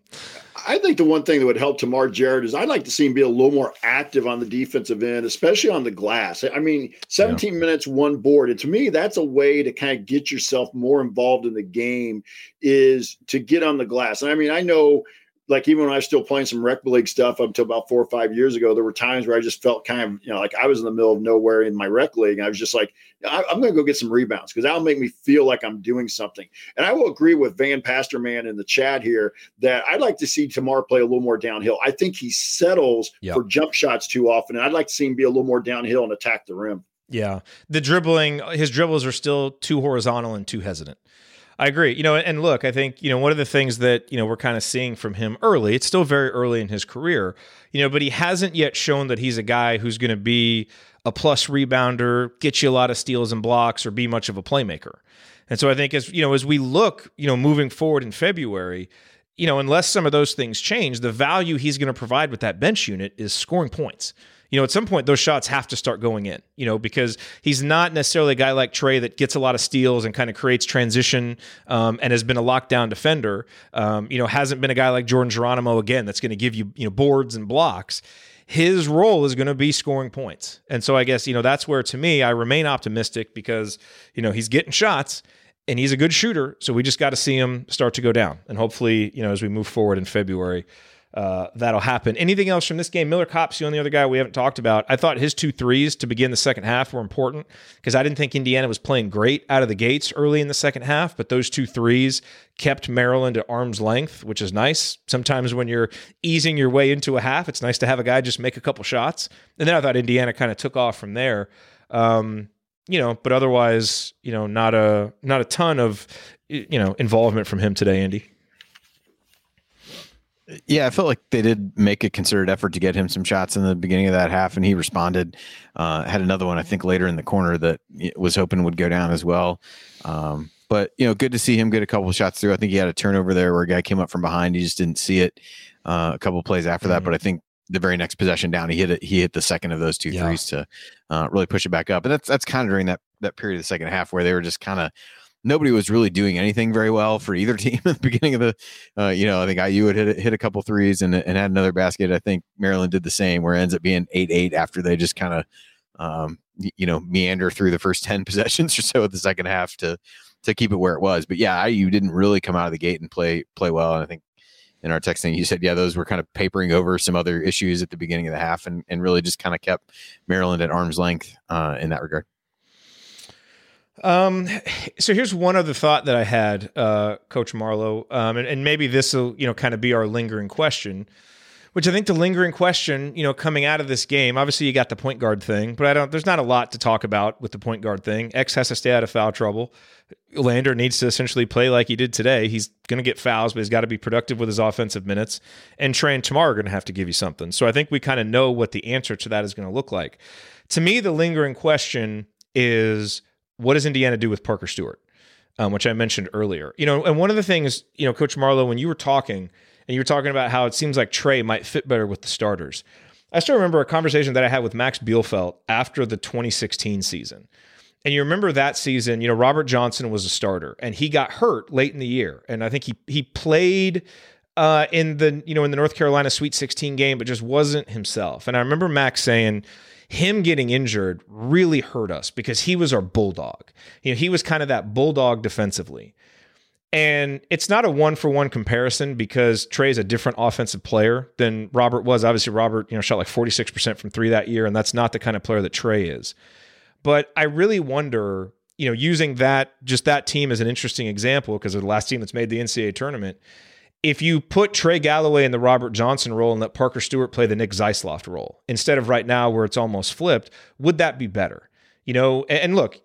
I think the one thing that would help Tamar Jarrett is I'd like to see him be a little more active on the defensive end, especially on the glass. I mean, 17 yeah. minutes, one board. And to me, that's a way to kind of get yourself more involved in the game is to get on the glass. And I mean, I know like even when I was still playing some rec league stuff up until about four or five years ago, there were times where I just felt kind of, you know, like I was in the middle of nowhere in my rec league. And I was just like, I, am going to go get some rebounds because that'll make me feel like I'm doing something. And I will agree with Van Pasterman in the chat here that I'd like to see Tamar play a little more downhill. I think he settles yep. for jump shots too often. And I'd like to see him be a little more downhill and attack the rim. Yeah. The dribbling, his dribbles are still too horizontal and too hesitant. I agree. You know, and look, I think, you know, one of the things that, you know, we're kind of seeing from him early, it's still very early in his career, you know, but he hasn't yet shown that he's a guy who's going to be a plus rebounder, get you a lot of steals and blocks, or be much of a playmaker. And so I think as, you know, as we look, you know, moving forward in February, you know, unless some of those things change, the value he's going to provide with that bench unit is scoring points you know, at some point those shots have to start going in, you know, because he's not necessarily a guy like Trey that gets a lot of steals and kind of creates transition um, and has been a lockdown defender. Um, you know, hasn't been a guy like Jordan Geronimo again that's going to give you, you know, boards and blocks. His role is going to be scoring points. And so I guess, you know, that's where to me I remain optimistic because, you know, he's getting shots and he's a good shooter. So we just got to see him start to go down. And hopefully, you know, as we move forward in February, uh, that'll happen. Anything else from this game? Miller Kopp's the only other guy we haven't talked about. I thought his two threes to begin the second half were important because I didn't think Indiana was playing great out of the gates early in the second half, but those two threes kept Maryland at arm's length, which is nice. Sometimes when you're easing your way into a half, it's nice to have a guy just make a couple shots. And then I thought Indiana kind of took off from there. Um, you know, but otherwise, you know, not a not a ton of you know involvement from him today, Andy. Yeah, I felt like they did make a concerted effort to get him some shots in the beginning of that half, and he responded. Uh, had another one, I think, later in the corner that was hoping would go down as well. Um, but you know, good to see him get a couple shots through. I think he had a turnover there where a guy came up from behind. He just didn't see it. Uh, a couple plays after that, mm-hmm. but I think the very next possession down, he hit it. He hit the second of those two yeah. threes to uh, really push it back up. And that's that's kind of during that that period of the second half where they were just kind of nobody was really doing anything very well for either (laughs) team at the beginning of the, uh, you know, I think IU had hit, hit a couple threes and, and had another basket. I think Maryland did the same, where it ends up being eight eight after they just kind of, um, you know, meander through the first (laughs) ten possessions or so of the second half to to keep it where it was. But yeah, IU didn't really come out of the gate and play play well. And I think in our texting, you said, yeah, those were kind of papering over some other issues at the beginning of the half and, and really just kind of kept Maryland at arm's length uh, in that regard. Um, so here's one other thought that I had, uh, Coach Marlowe, um, and, and maybe this will, you know, kind of be our lingering question, which I think the lingering question, you know, coming out of this game, obviously you got the point guard thing, but I don't, there's not a lot to talk about with the point guard thing. X has to stay out of foul trouble. Lander needs to essentially play like he did today. He's going to get fouls, but he's got to be productive with his offensive minutes. And Trey and Tamar are going to have to give you something. So I think we kind of know what the answer to that is going to look like. To me, the lingering question is what does Indiana do with Parker Stewart, um, which I mentioned earlier? You know, and one of the things, you know, Coach Marlowe, when you were talking and you were talking about how it seems like Trey might fit better with the starters, I still remember a conversation that I had with Max Bielfeldt after the 2016 season. And you remember that season, you know, Robert Johnson was a starter and he got hurt late in the year. And I think he he played uh, in the, you know, in the North Carolina Sweet 16 game, but just wasn't himself. And I remember Max saying, him getting injured really hurt us because he was our bulldog. You know, he was kind of that bulldog defensively. And it's not a one for one comparison because Trey is a different offensive player than Robert was. Obviously, Robert, you know, shot like 46% from three that year, and that's not the kind of player that Trey is. But I really wonder, you know, using that just that team as an interesting example because of the last team that's made the NCAA tournament if you put Trey Galloway in the Robert Johnson role and let Parker Stewart play the Nick Zeisloft role instead of right now where it's almost flipped, would that be better? You know, and look,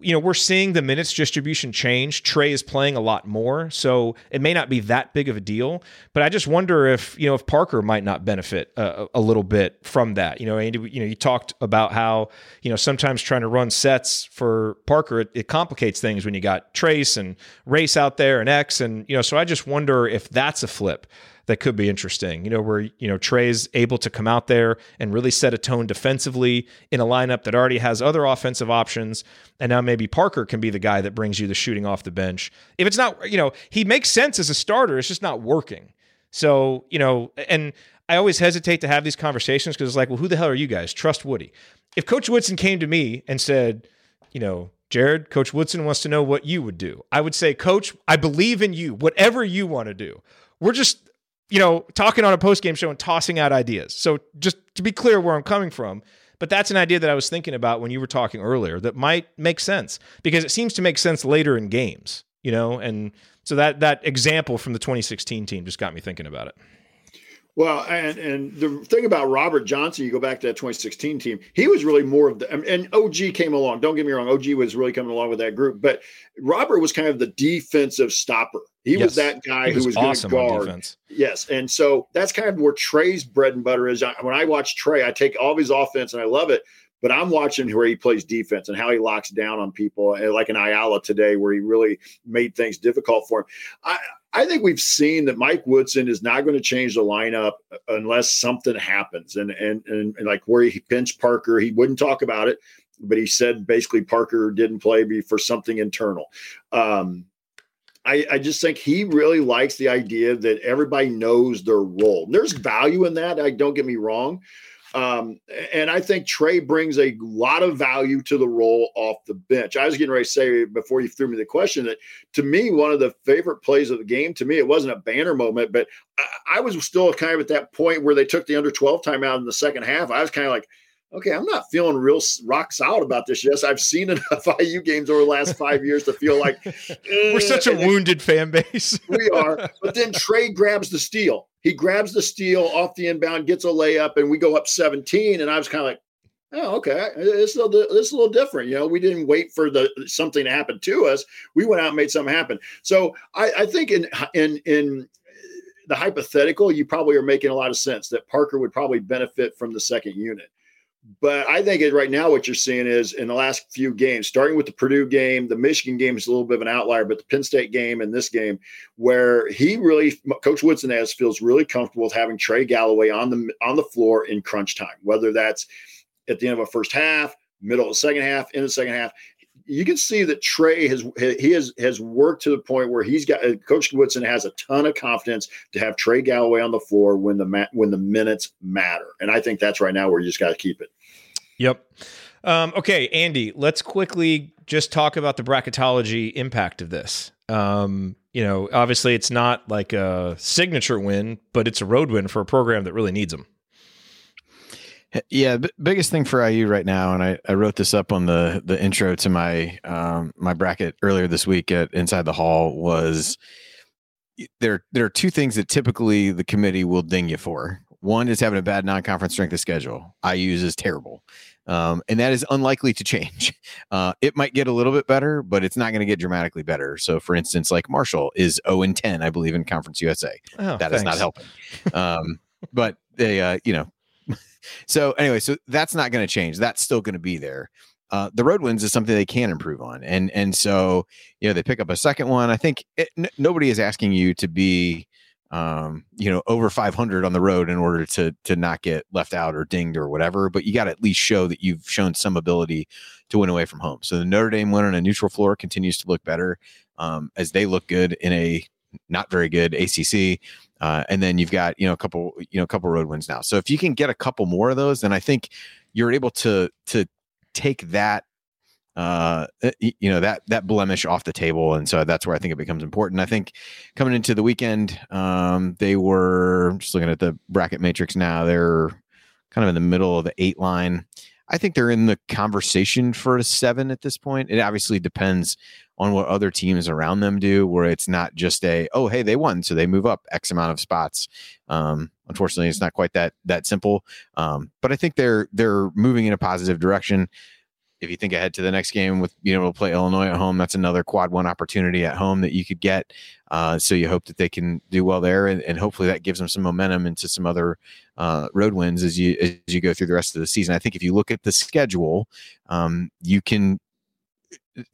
you know, we're seeing the minutes distribution change. Trey is playing a lot more, so it may not be that big of a deal. But I just wonder if you know if Parker might not benefit uh, a, a little bit from that. You know, Andy, you know, you talked about how you know sometimes trying to run sets for Parker it, it complicates things when you got Trayce and Race out there and X, and you know, so I just wonder if that's a flip that could be interesting. You know, where you know Trey's able to come out there and really set a tone defensively in a lineup that already has other offensive options, and now maybe Parker can be the guy that brings you the shooting off the bench. If it's not, you know, he makes sense as a starter. It's just not working. So, you know, and I always hesitate to have these conversations because it's like, well, who the hell are you guys? Trust Woody. If Coach Woodson came to me and said, you know, Jared, Coach Woodson wants to know what you would do, I would say, Coach, I believe in you, whatever you want to do. We're just, you know, talking on a post game show and tossing out ideas. So just to be clear where I'm coming from, but that's an idea that I was thinking about when you were talking earlier that might make sense because it seems to make sense later in games, you know, and so that that example from the 2016 team just got me thinking about it. Well, and and the thing about Robert Johnson, you go back to that 2016 team, he was really more of the and OG came along. Don't get me wrong, OG was really coming along with that group, but Robert was kind of the defensive stopper. He yes. was that guy was who was awesome going to guard. Yes, and so that's kind of where Trey's bread and butter is. When I watch Trey, I take all of his offense and I love it, but I'm watching where he plays defense and how he locks down on people, like an Ayala today, where he really made things difficult for him. I, I think we've seen that Mike Woodson is not going to change the lineup unless something happens. And, and and and like where he pinched Parker, he wouldn't talk about it, but he said basically Parker didn't play for something internal. Um, I, I, just think he really likes the idea that everybody knows their role. There's value in that. I don't get me wrong, um, and I think Trey brings a lot of value to the role off the bench. I was getting ready to say before you threw me the question that to me, one of the favorite plays of the game, to me, it wasn't a banner moment, but I, I was still kind of at that point where they took the under 12 timeout in the second half. I was kind of like, okay, I'm not feeling real rock solid about this. Yes, I've seen (laughs) enough IU games over the last five years to feel like eh, (laughs) we're such a wounded fan base. (laughs) we are. But then Trey grabs the steal. He grabs the steal off the inbound, gets a layup, and we go up 17. And I was kind of like, oh, okay, it's a little, it's a little different. You know, we didn't wait for the something to happen to us. We went out and made something happen. So I, I think in in in the hypothetical, you probably are making a lot of sense that Parker would probably benefit from the second unit. But I think right now what you're seeing is in the last few games, starting with the Purdue game, the Michigan game is a little bit of an outlier, but the Penn State game and this game, where he really, Coach Woodson has feels really comfortable with having Trey Galloway on the on the floor in crunch time, whether that's at the end of a first half, middle of the second half, in the second half you can see that Trey has he has has worked to the point where he's got Coach Woodson has a ton of confidence to have Trey Galloway on the floor when the when the minutes matter, and I think that's right now where you just got to keep it. Yep. Um, okay, Andy, let's quickly just talk about the bracketology impact of this. Um, you know, obviously it's not like a signature win, but it's a road win for a program that really needs them. Yeah, b- biggest thing for IU right now, and I, I wrote this up on the the intro to my um, my bracket earlier this week at Inside the Hall was there there are two things that typically the committee will ding you for. One is having a bad non-conference strength of schedule. IU's is terrible, um, and that is unlikely to change. (laughs) Uh, it might get a little bit better, but it's not going to get dramatically better. So, for instance, like Marshall is 0 and 10, I believe, in Conference USA. Oh, that thanks. is not helping. Um, (laughs) but they, uh, you know, (laughs) so anyway, so that's not going to change. That's still going to be there. Uh, the road wins is something they can improve on, and and so you know they pick up a second one. I think it, n- nobody is asking you to be um, you know over 500 on the road in order to to not get left out or dinged or whatever. But you got to at least show that you've shown some ability to win away from home. So the Notre Dame win on a neutral floor continues to look better um, as they look good in a not very good ACC. Uh, and then you've got you know a couple you know a couple road wins now. So if you can get a couple more of those, then I think you're able to to take that uh, eh, you know that that blemish off the table, and so that's where I think it becomes important. I think coming into the weekend, um, they were just looking at the bracket matrix now. They're kind of in the middle of the eight line. I think they're in the conversation for a seven at this point. It obviously depends on what other teams around them do, where it's not just a oh hey they won so they move up X amount of spots. Um, unfortunately, it's not quite that that simple. Um, but I think they're they're moving in a positive direction. If you think ahead to the next game with being able to play Illinois at home, that's another quad one opportunity at home that you could get. Uh, so you hope that they can do well there, and, and hopefully that gives them some momentum into some other uh, road wins as you as you go through the rest of the season. I think if you look at the schedule, um, you can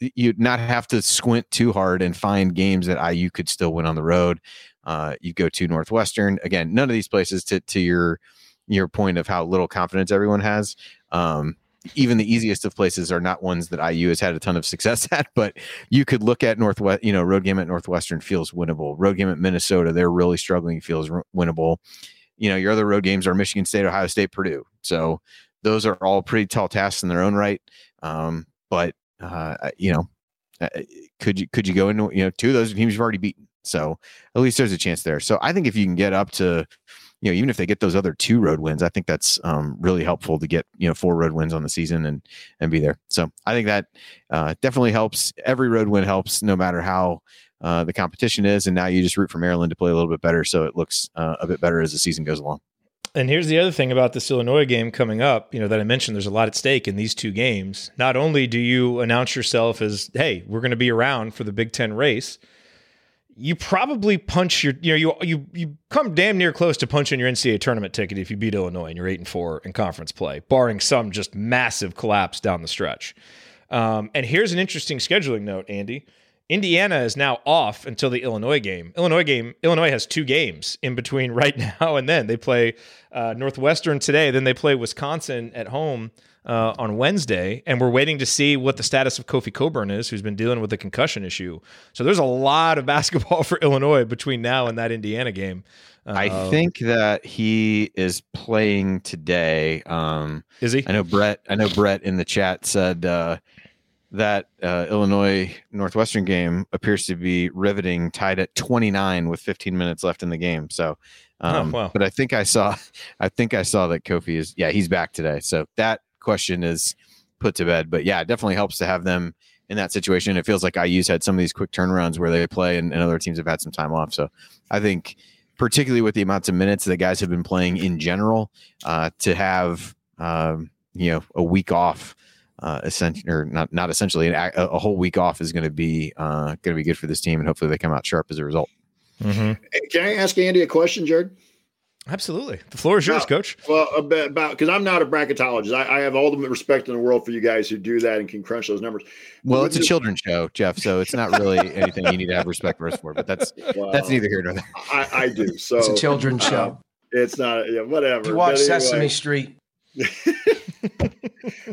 you'd not have to squint too hard and find games that IU could still win on the road. Uh, you go to Northwestern again. None of these places to to your your point of how little confidence everyone has. Um, even the easiest of places are not ones that IU has had a ton of success (laughs) at. But you could look at Northwest, you know, road game at Northwestern feels winnable. Road game at Minnesota, they're really struggling, feels winnable. You know, your other road games are Michigan State, Ohio State, Purdue. So those are all pretty tall tasks in their own right. Um, but uh, you know, uh, could you could you go into you know two of those teams you've already beaten? So at least there's a chance there. So I think if you can get up to, you know, even if they get those other two road wins, I think that's um, really helpful to get you know four road wins on the season and and be there. So I think that uh, definitely helps. Every road win helps, no matter how uh, the competition is. And now you just root for Maryland to play a little bit better, so it looks uh, a bit better as the season goes along. And here's the other thing about this Illinois game coming up, you know, that I mentioned there's a lot at stake in these two games. Not only do you announce yourself as, hey, we're going to be around for the Big Ten race, you probably punch your you know you you you come damn near close to punching your NCAA tournament ticket if you beat Illinois and you're eight and four in conference play, barring some just massive collapse down the stretch. Um, and here's an interesting scheduling note, Andy. Indiana is now off until the Illinois game. Illinois game. Illinois has two games in between (laughs) right now and then. They play uh, Northwestern today, then they play Wisconsin at home uh, on Wednesday, and we're waiting to see what the status of Kofi Cockburn is, who's been dealing with the concussion issue. So there's a lot of (laughs) basketball for Illinois between now and that Indiana game. Uh, I think that he is playing today. Um, is he? I know Brett. I know Brett in the chat said uh, that uh, Illinois Northwestern game appears to be riveting, tied at 29 with 15 minutes left in the game. So, oh, um, oh, wow. but I think I saw, (laughs) I think I saw that Kofi is, yeah, he's back today. So that question is put to bed. But yeah, it definitely helps to have them in that situation. It feels like IU's had some of these quick turnarounds where they play and, and other teams have had some time off. So I think, particularly with the amounts of minutes that guys have been playing in general, uh, to have um, you know a week off, uh, essentially or not not essentially a, a whole week off is going to be uh, going to be good for this team, and hopefully they come out sharp as a result. Mm-hmm. Can I ask Andy a question, Jared? Absolutely. The floor is yours, now, coach. Well, about because I'm not a bracketologist. I, I, have all the respect in the world for you guys who do that and can crunch those numbers. Well, it's a children's show, Jeff, so it's not really (laughs) anything you need to have respect for us for, but that's (laughs) well, that's neither here nor there. I, I do. So it's a children's uh, show. It's not yeah, whatever. You watch anyway. Sesame Street.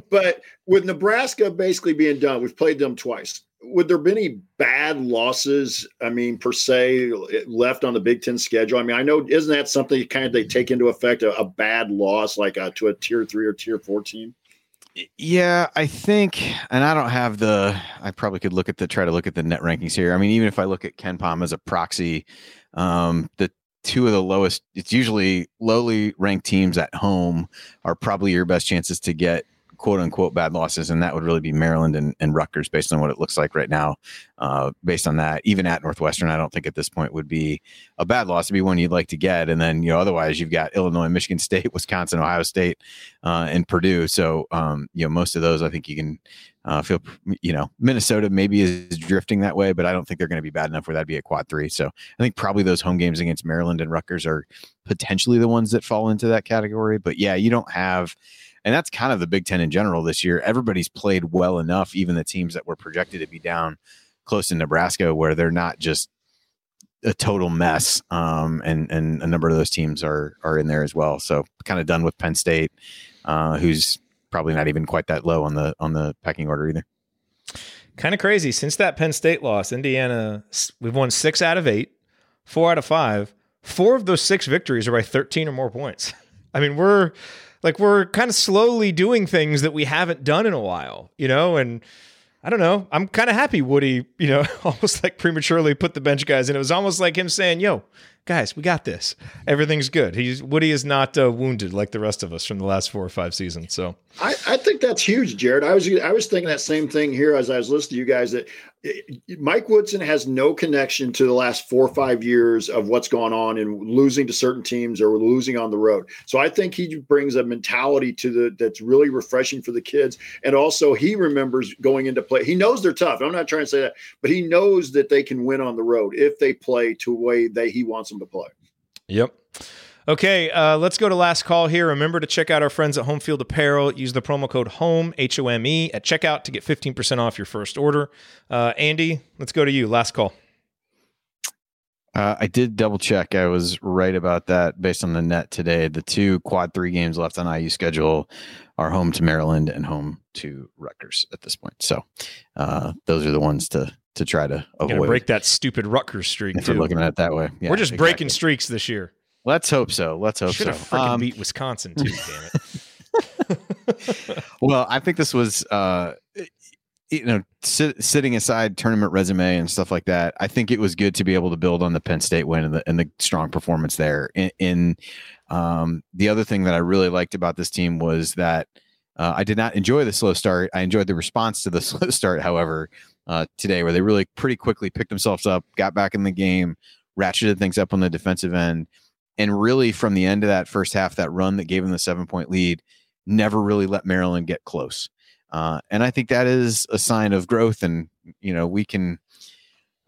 But with Nebraska basically being done, we've played them twice would there be any bad losses? I mean, per se, left on the Big Ten schedule? I mean, I know isn't that something kind of they take into effect a, a bad loss like a, to a tier three or tier four team? Yeah, I think, and I don't have the. I probably could look at the try to look at the net rankings here. I mean, even if I look at KenPom as a proxy, um, the two of the lowest. It's usually lowly ranked teams at home are probably your best chances to get quote unquote bad losses, and that would really be Maryland and, and Rutgers based on what it looks like right now. Uh, based on that, even at Northwestern, I don't think at this point would be a bad loss to be one you'd like to get. And then, you know, otherwise you've got Illinois, Michigan State, (laughs) Wisconsin, Ohio State, uh, and Purdue. So, um, you know, most of those I think you can uh, feel, you know, Minnesota maybe is drifting that way, but I don't think they're going to be bad enough where that'd be a quad three. So I think probably those home games against Maryland and Rutgers are potentially the ones that fall into that category. But yeah, you don't have and that's kind of the Big Ten in general this year. Everybody's played well enough, even the teams that were projected to be down close to Nebraska, where they're not just a total mess. Um, and and a number of those teams are are in there as well. So kind of done with Penn State, uh, who's probably not even quite that low on the on the pecking order either. Kind of crazy. Since that Penn State loss, Indiana we've won six out of eight, four out of five. Four of those six victories are by 13 or more points. (laughs) I mean, we're like we're kind of slowly doing things that we haven't done in a while, you know, and I don't know. I'm kind of happy Woody, you know, (laughs) almost like prematurely put the bench guys in. It was almost like him saying, "Yo, guys, we got this. Everything's good." He's Woody is not uh, wounded like the rest of us from the last four or five seasons. So I, I think that's huge, Jared. I was I was thinking that same thing here as I was listening to you guys. That Mike Woodson has no connection to the last four or five years of what's gone on in losing to certain teams or losing on the road. So I think he brings a mentality to the that's really refreshing for the kids. And also he remembers going into play. He knows they're tough. I'm not trying to say that, but he knows that they can win on the road if they play to the way that he wants them to play. Yep. Okay, uh, let's go to last call here. Remember to check out our friends at Home Field Apparel. Use the promo code HOME, H O M E, at checkout to get 15% off your first order. Uh, Andy, let's go to you. Last call. Uh, I did double check. I was right about that based on the net today. The two quad three games left on IU schedule are home to Maryland and home to Rutgers at this point. So uh, those are the ones to to try to avoid. break that stupid Rutgers streak. If too. we're looking at it that way, yeah, we're just exactly. breaking streaks this year. Let's hope so. Let's hope Should so. Should have um, beat Wisconsin too. (laughs) damn it. (laughs) well, I think this was. Uh, you know, sit, sitting aside tournament resume and stuff like that, I think it was good to be able to build on the Penn State win and the, and the strong performance there. In, in um, the other thing that I really liked about this team was that uh, I did not enjoy the slow start. I enjoyed the response to the (laughs) slow start, however, uh, today, where they really pretty quickly picked themselves up, got back in the game, ratcheted things up on the defensive end, and really from the end of that first half, that run that gave them the seven point lead, never really let Maryland get close. Uh, and I think that is a sign of growth. And you know, we can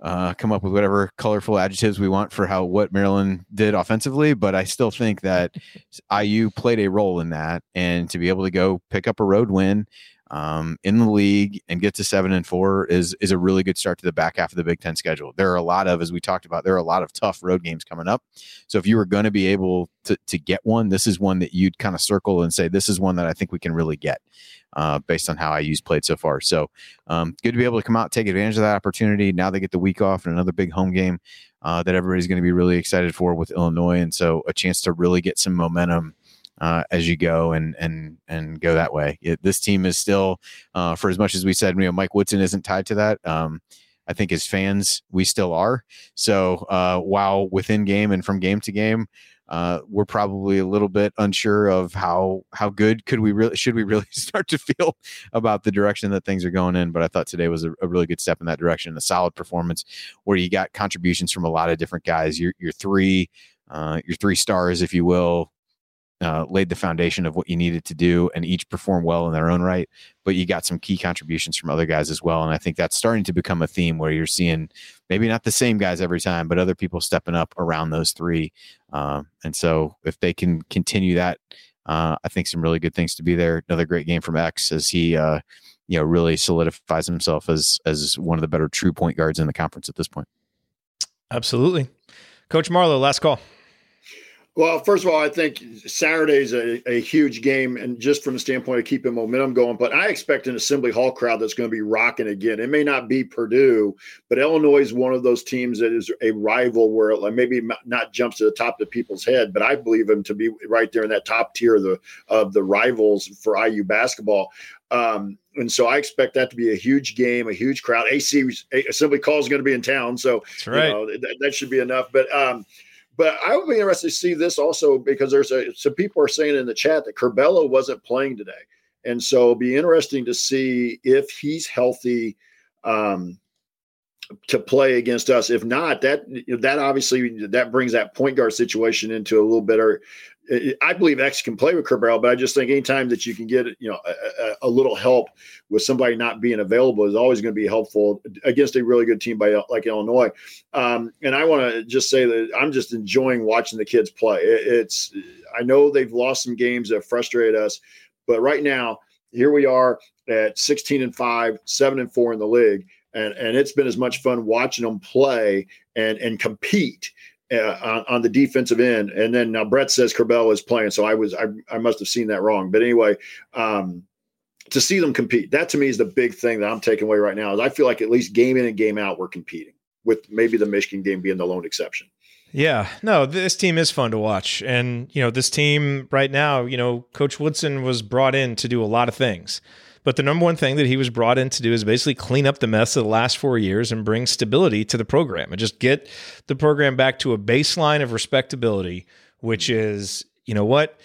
uh, come up with whatever colorful adjectives we want for how what Maryland did offensively, but I still think that (laughs) IU played a role in that, and to be able to go pick up a road win um, in the league and get to seven and four is is a really good start to the back half of the Big Ten schedule. There are a lot of, as we talked about, there are a lot of tough road games coming up. So if you were going to be able to to get one, this is one that you'd kind of circle and say this is one that I think we can really get uh, based on how IU's played so far. So um, good to be able to come out take advantage of that opportunity. Now they get the week off and another big home game uh, that everybody's going to be really excited for with Illinois, and so a chance to really get some momentum. Uh, as you go and and and go that way, it, this team is still, uh, for as much as we said, you know, Mike Woodson isn't tied to that. Um, I think as fans, we still are. So uh, while within game and from game to game, uh, we're probably a little bit unsure of how how good could we really should we really (laughs) start to feel about the direction that things are going in. But I thought today was a, a really good step in that direction, a solid performance where you got contributions from a lot of different guys. Your your three uh, your three stars, if you will, uh, laid the foundation of what you needed to do, and each perform well in their own right. But you got some key contributions from other guys as well, and I think that's starting to become a theme where you're seeing maybe not the same guys every time, but other people stepping up around those three. Um, and so if they can continue that, uh, I think some really good things to be there. Another great game from X as he, uh, you know, really solidifies himself as as one of the better true point guards in the conference at this point. Absolutely, Coach Marlowe. Last call. Well, first of all, I think Saturday's a, a huge game, and just from the standpoint of keeping momentum going. But I expect an Assembly Hall crowd that's going to be rocking again. It may not be Purdue, but Illinois is one of those teams that is a rival where it maybe not jumps to the top of people's head, but I believe them to be right there in that top tier of the of the rivals for IU basketball. Um, and so I expect that to be a huge game, a huge crowd. AC Assembly Call is going to be in town, so right. you know, that, that should be enough. But um, but I would be interested to see this also because there's a some people are saying in the chat that Curbelo wasn't playing today, and so it'll be interesting to see if he's healthy um, to play against us. If not, that that obviously that brings that point guard situation into a little better I believe X can play with Curbelo, but I just think anytime that you can get you know a, a, little help with somebody not being available is always going to be helpful against a really good team by like Illinois. Um, and I want to just say that I'm just enjoying watching the kids play. It, it's I know they've lost some games that frustrate us, but right now here we are at 16 and five, seven and four in the league, and and it's been as much fun watching them play and and compete uh, on, the defensive end. And then now Brett says Curbelo is playing, so I was I, I must have seen that wrong. But anyway, um, to see them compete, that to me is the big thing that I'm taking away right now. Is I feel like at least game in and game out we're competing, with maybe the Michigan game being the lone exception. Yeah, no, this team is fun to watch. And, you know, this team right now, you know, Coach Woodson was brought in to do a lot of things. But the number one thing that he was brought in to do is basically clean up the mess of the last four years and bring stability to the program and just get the program back to a baseline of respectability, which is, you know what?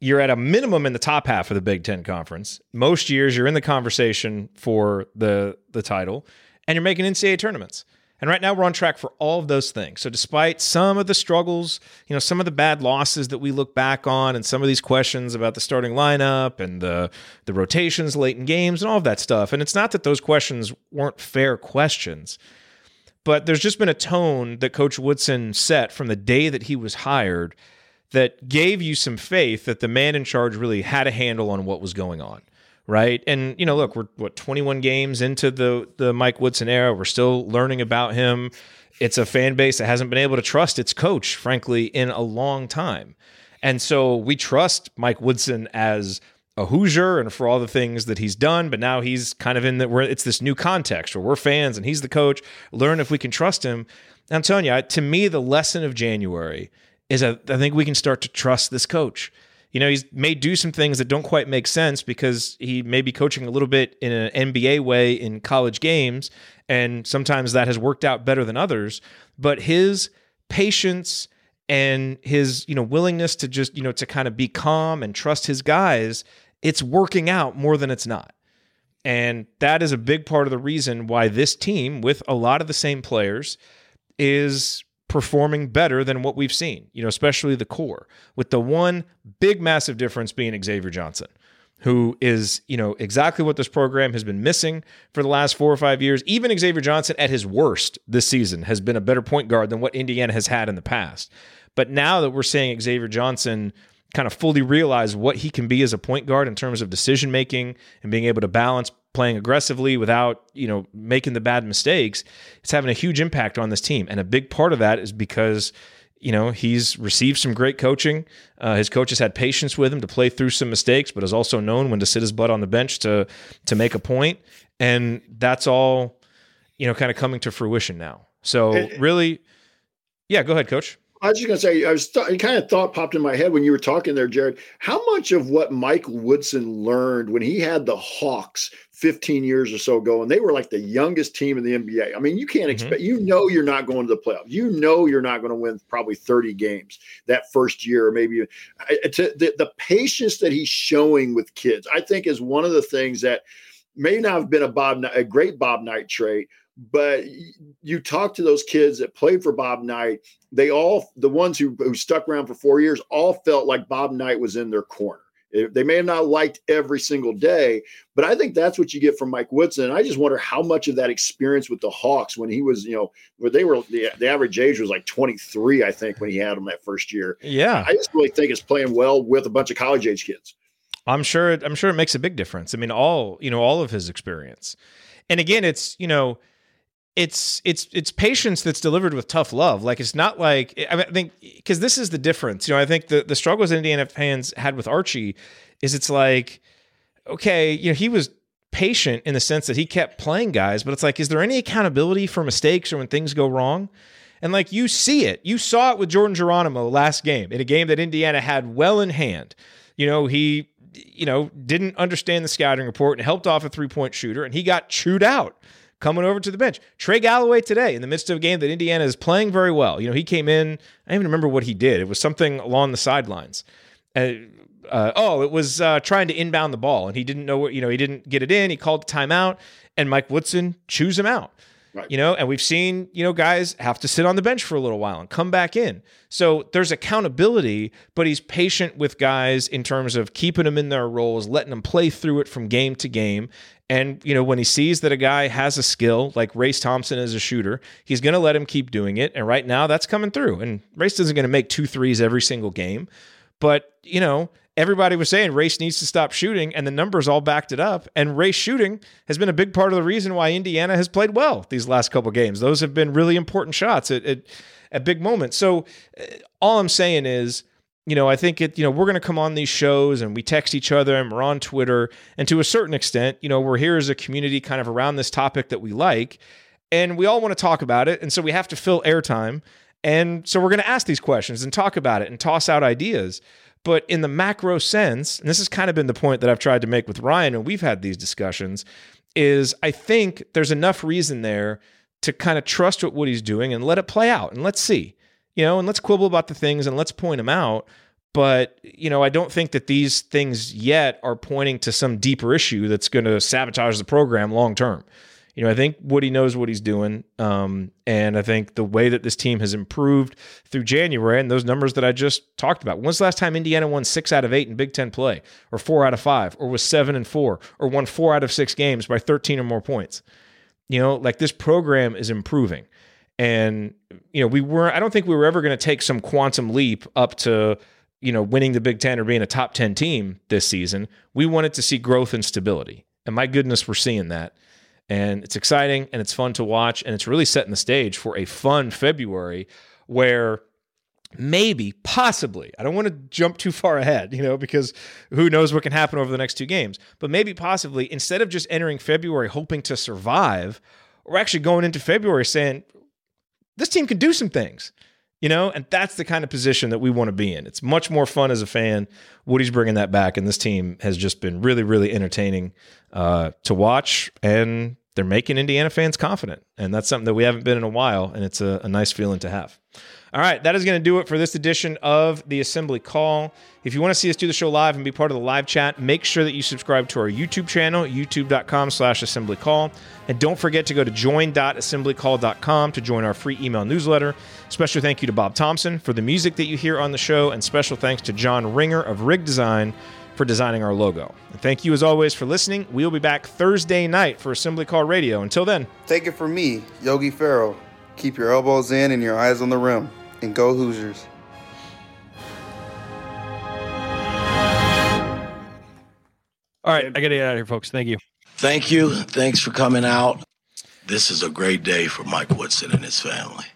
You're at a minimum in the top half of the Big Ten Conference. Most years you're in the conversation for the the title, and you're making NCAA tournaments. And right now we're on track for all of those things. So despite some of the struggles, you know, some of the bad losses that we look back on and some of these questions about the starting lineup and the the rotations late in games and all of that stuff. And it's not that those questions weren't fair questions, but there's just been a tone that coach Woodson set from the day that he was hired that gave you some faith that the man in charge really had a handle on what was going on right? And you know, look, we're what 21 games into the the Mike Woodson era. We're still learning about him. It's a fan base that hasn't been able to trust its coach, frankly, in a long time. And so we trust Mike Woodson as a Hoosier and for all the things that he's done. But now he's kind of in that we're it's this new context where we're fans and he's the coach. Learn if we can trust him. I'm telling you, to me, the lesson of January is I think we can start to trust this coach. You know, he may do some things that don't quite make sense because he may be coaching a little bit in an NBA way in college games, and sometimes that has worked out better than others. But his patience and his, you know, willingness to just, you know, to kind of be calm and trust his guys, it's working out more than it's not. And that is a big part of the reason why this team, with a lot of the same players, is performing better than what we've seen, you know, especially the core, with the one big massive difference being Xavier Johnson, who is, you know, exactly what this program has been missing for the last four or five years. Even Xavier Johnson at his worst this season has been a better point guard than what Indiana has had in the past. But now that we're seeing Xavier Johnson kind of fully realize what he can be as a point guard in terms of decision making and being able to balance playing aggressively without you know making the bad mistakes it's having a huge impact on this team. And a big part of that is because you know he's received some great coaching. Uh, his coach has had patience with him to play through some mistakes but has also known when to sit his butt on the bench to to make a point. And that's all you know kind of coming to fruition now. So really yeah go ahead coach I was just going to say, I was th- kind of thought popped in my head when you were talking there, Jared. How much of what Mike Woodson learned when he had the Hawks 15 years or so ago, and they were like the youngest team in the NBA. I mean, you can't mm-hmm. expect, you know, you're not going to the playoffs. You know, you're not going to win probably 30 games that first year, or maybe to, the, the patience that he's showing with kids, I think is one of the things that may not have been a Bob, a great Bob Knight trait, but you talk to those kids that played for Bob Knight, they all, the ones who, who stuck around for four years, all felt like Bob Knight was in their corner. They may have not liked every single day, but I think that's what you get from Mike Woodson. And I just wonder how much of that experience with the Hawks when he was, you know, where they were the, the average age was like 23, I think, when he had them that first year. Yeah. I just really think it's playing well with a bunch of college age kids. I'm sure I'm sure it makes a big difference. I mean, all, you know, all of his experience. And again, it's, you know, it's it's it's patience that's delivered with tough love. Like it's not like I think because this is the difference. You know, I think the the struggles Indiana fans had with Archie is it's like okay, you know, he was patient in the sense that he kept playing guys, but it's like, is there any accountability for mistakes or when things go wrong? And like you see it, you saw it with Jordan Geronimo last game in a game that Indiana had well in hand. You know, he you know didn't understand the scouting report and helped off a three point shooter, and he got chewed out coming over to the bench. Trey Galloway today, in the midst of a game that Indiana is playing very well. You know, he came in. I don't even remember what he did. It was something along the sidelines. Uh, uh, oh, it was uh, trying to inbound the ball, and he didn't know what you know. He didn't get it in. He called the timeout, and Mike Woodson chews him out. Right. You know, and we've seen, you know, guys have to sit on the bench for a little while and come back in. So there's accountability, but he's patient with guys in terms of keeping them in their roles, letting them play through it from game to game. And, you know, when he sees that a guy has a skill, like Race Thompson as a shooter, he's going to let him keep doing it. And right now that's coming through. And Race isn't going to make two threes every single game. But, you know, everybody was saying Race needs to stop shooting, and the numbers all backed it up. And Race shooting has been a big part of the reason why Indiana has played well these last couple games. Those have been really important shots at, at, at big moments. So uh, all I'm saying is, you know, I think it, you know, we're going to come on these shows and we text each other and we're on Twitter. And to a certain extent, you know, we're here as a community kind of around this topic that we like. And we all want to talk about it. And so we have to fill airtime. And so we're going to ask these questions and talk about it and toss out ideas. But in the macro sense, and this has kind of been the point that I've tried to make with Ryan, and we've had these discussions, is I think there's enough reason there to kind of trust what Woody's doing and let it play out and let's see, you know, and let's quibble about the things and let's point them out. But, you know, I don't think that these things yet are pointing to some deeper issue that's going to sabotage the program long term you know, I think Woody knows what he's doing. Um, and I think the way that this team has improved through January and those numbers that I just talked about. When's the last time Indiana won six out of eight in Big Ten play, or four out of five, or was seven and four, or won four out of six games by 13 or more points? You know, like this program is improving. And, you know, we were, I don't think we were ever going to take some quantum leap up to, you know, winning the Big Ten or being a top 10 team this season. We wanted to see growth and stability. And my goodness, we're seeing that and it's exciting and it's fun to watch and it's really setting the stage for a fun February where maybe, possibly, I don't want to jump too far ahead, you know, because who knows what can happen over the next two games, but maybe possibly instead of just entering February hoping to survive, we're actually going into February saying, this team can do some things, you know, and that's the kind of position that we want to be in. It's much more fun as a fan. Woody's bringing that back, and this team has just been really, really entertaining uh, to watch, and they're making Indiana fans confident, and that's something that we haven't been in a while, and it's a, a nice feeling to have. All right, that is going to do it for this edition of the Assembly Call. If you want to see us do the show live and be part of the live chat, make sure that you subscribe to our YouTube channel, youtube.com slash assembly call. And don't forget to go to join.assemblycall.com to join our free email newsletter. Special thank you to Bob Thompson for the music that you hear on the show, and special thanks to John Ringer of Rig Design for designing our logo. And thank you as always for listening. We'll be back Thursday night for Assembly Call Radio. Until then, take it from me, Yogi Ferrell. Keep your elbows in and your eyes on the rim and go Hoosiers. All right, I got to get out of here, folks. Thank you. Thank you. Thanks for coming out. This is a great day for Mike Woodson and his family.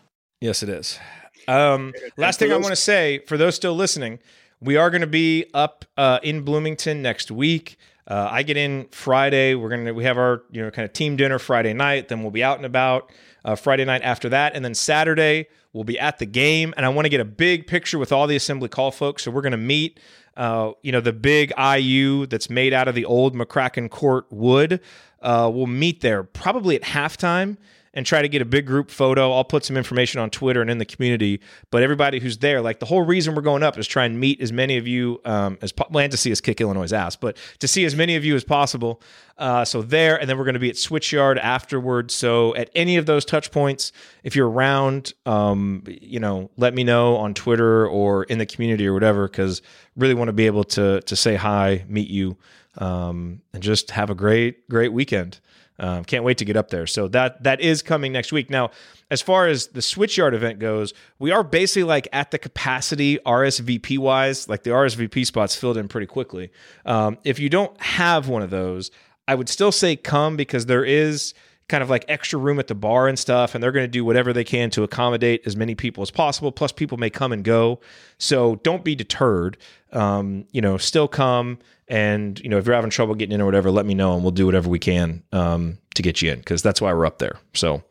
Yes, it is. Um, last thing I want to say for those still listening, we are going to be up uh, in Bloomington next week. Uh, I get in Friday. We're gonna we have our you know kind of team dinner Friday night. Then we'll be out and about uh, Friday night after that, and then Saturday we'll be at the game. And I want to get a big picture with all the assembly call folks. So we're going to meet. Uh, you know the big IU that's made out of the old McCracken Court wood. Uh, we'll meet there probably at halftime and try to get a big group photo. I'll put some information on Twitter and in the community. But everybody who's there, like the whole reason we're going up is try and meet as many of you um, as po- well, and to see us kick Illinois' ass, but to see as many of you as possible. Uh, so there, and then we're going to be at Switchyard afterwards. So at any of those touch points, if you're around, um, you know, let me know on Twitter or in the community or whatever, because really want to be able to to say hi, meet you, um, and just have a great great weekend. Um, can't wait to get up there. So that that is coming next week. Now, as far as the Switchyard event goes, we are basically like at the capacity RSVP wise. Like the RSVP spots filled in pretty quickly. Um, if you don't have one of those, I would still say come because there is kind of like extra room at the bar and stuff, and they're going to do whatever they can to accommodate as many people as possible. Plus, people may come and go, so don't be deterred. Um, you know, still come, and you know, if you're having trouble getting in or whatever, let me know, and we'll do whatever we can um, to get you in because that's why we're up there. So,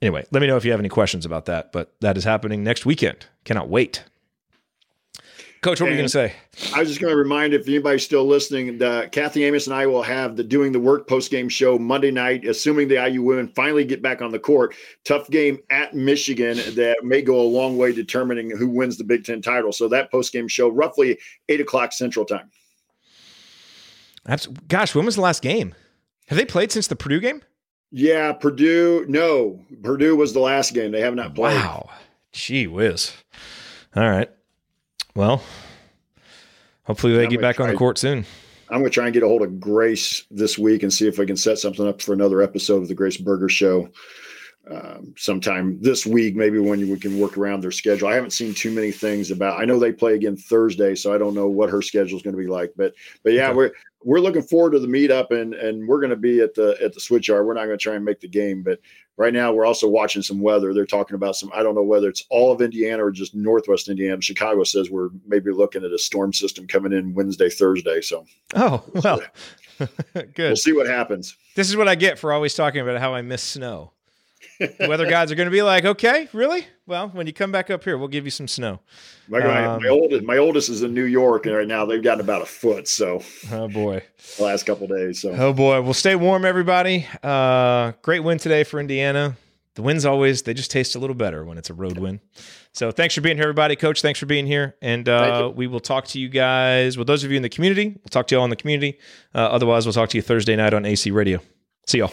anyway, let me know if you have any questions about that. But that is happening next weekend. Cannot wait. Coach, what and were you going to say? I was just going to remind if anybody's still listening, that Kathy Amos and I will have the Doing the Work post game show Monday night, assuming the IU women finally get back on the court. Tough game at Michigan that may go a long way determining who wins the Big Ten title. So that post game show, roughly eight o'clock Central Time. That's gosh, when was the last game? Have they played since the Purdue game? Yeah, Purdue. No, Purdue was the last game. They have not played. Wow, gee whiz. All right. Well, hopefully they I'm get back on the court soon. I'm going to try and get a hold of Grace this week and see if I can set something up for another episode of the Grace Berger Show um, sometime this week, maybe when we can work around their schedule. I haven't seen too many things about. I know they play again Thursday, so I don't know what her schedule is going to be like. But but yeah, okay. we're we're looking forward to the meetup, and and we're going to be at the at the Switchyard. We're not going to try and make the game, but right now we're also watching some weather. They're talking about some. I don't know whether it's all of Indiana or just Northwest Indiana. Chicago says we're maybe looking at a storm system coming in Wednesday, Thursday. So oh well, (laughs) good. We'll see what happens. This is what I get for always talking about how I miss snow the (laughs) weather gods are going to be like, okay, really? Well, when you come back up here, we'll give you some snow. My, um, my oldest, my oldest is in New York, and right now they've gotten about a foot. So, oh boy, (laughs) the last couple days. So, oh boy, well, stay warm, everybody. Uh, great win today for Indiana. The wins always they just taste a little better when it's a road win. So, thanks for being here, everybody. Coach, thanks for being here, and uh, we will talk to you guys. Well, those of you in the community, we'll talk to you all in the community. Uh, otherwise, we'll talk to you Thursday night on AC Radio. See y'all.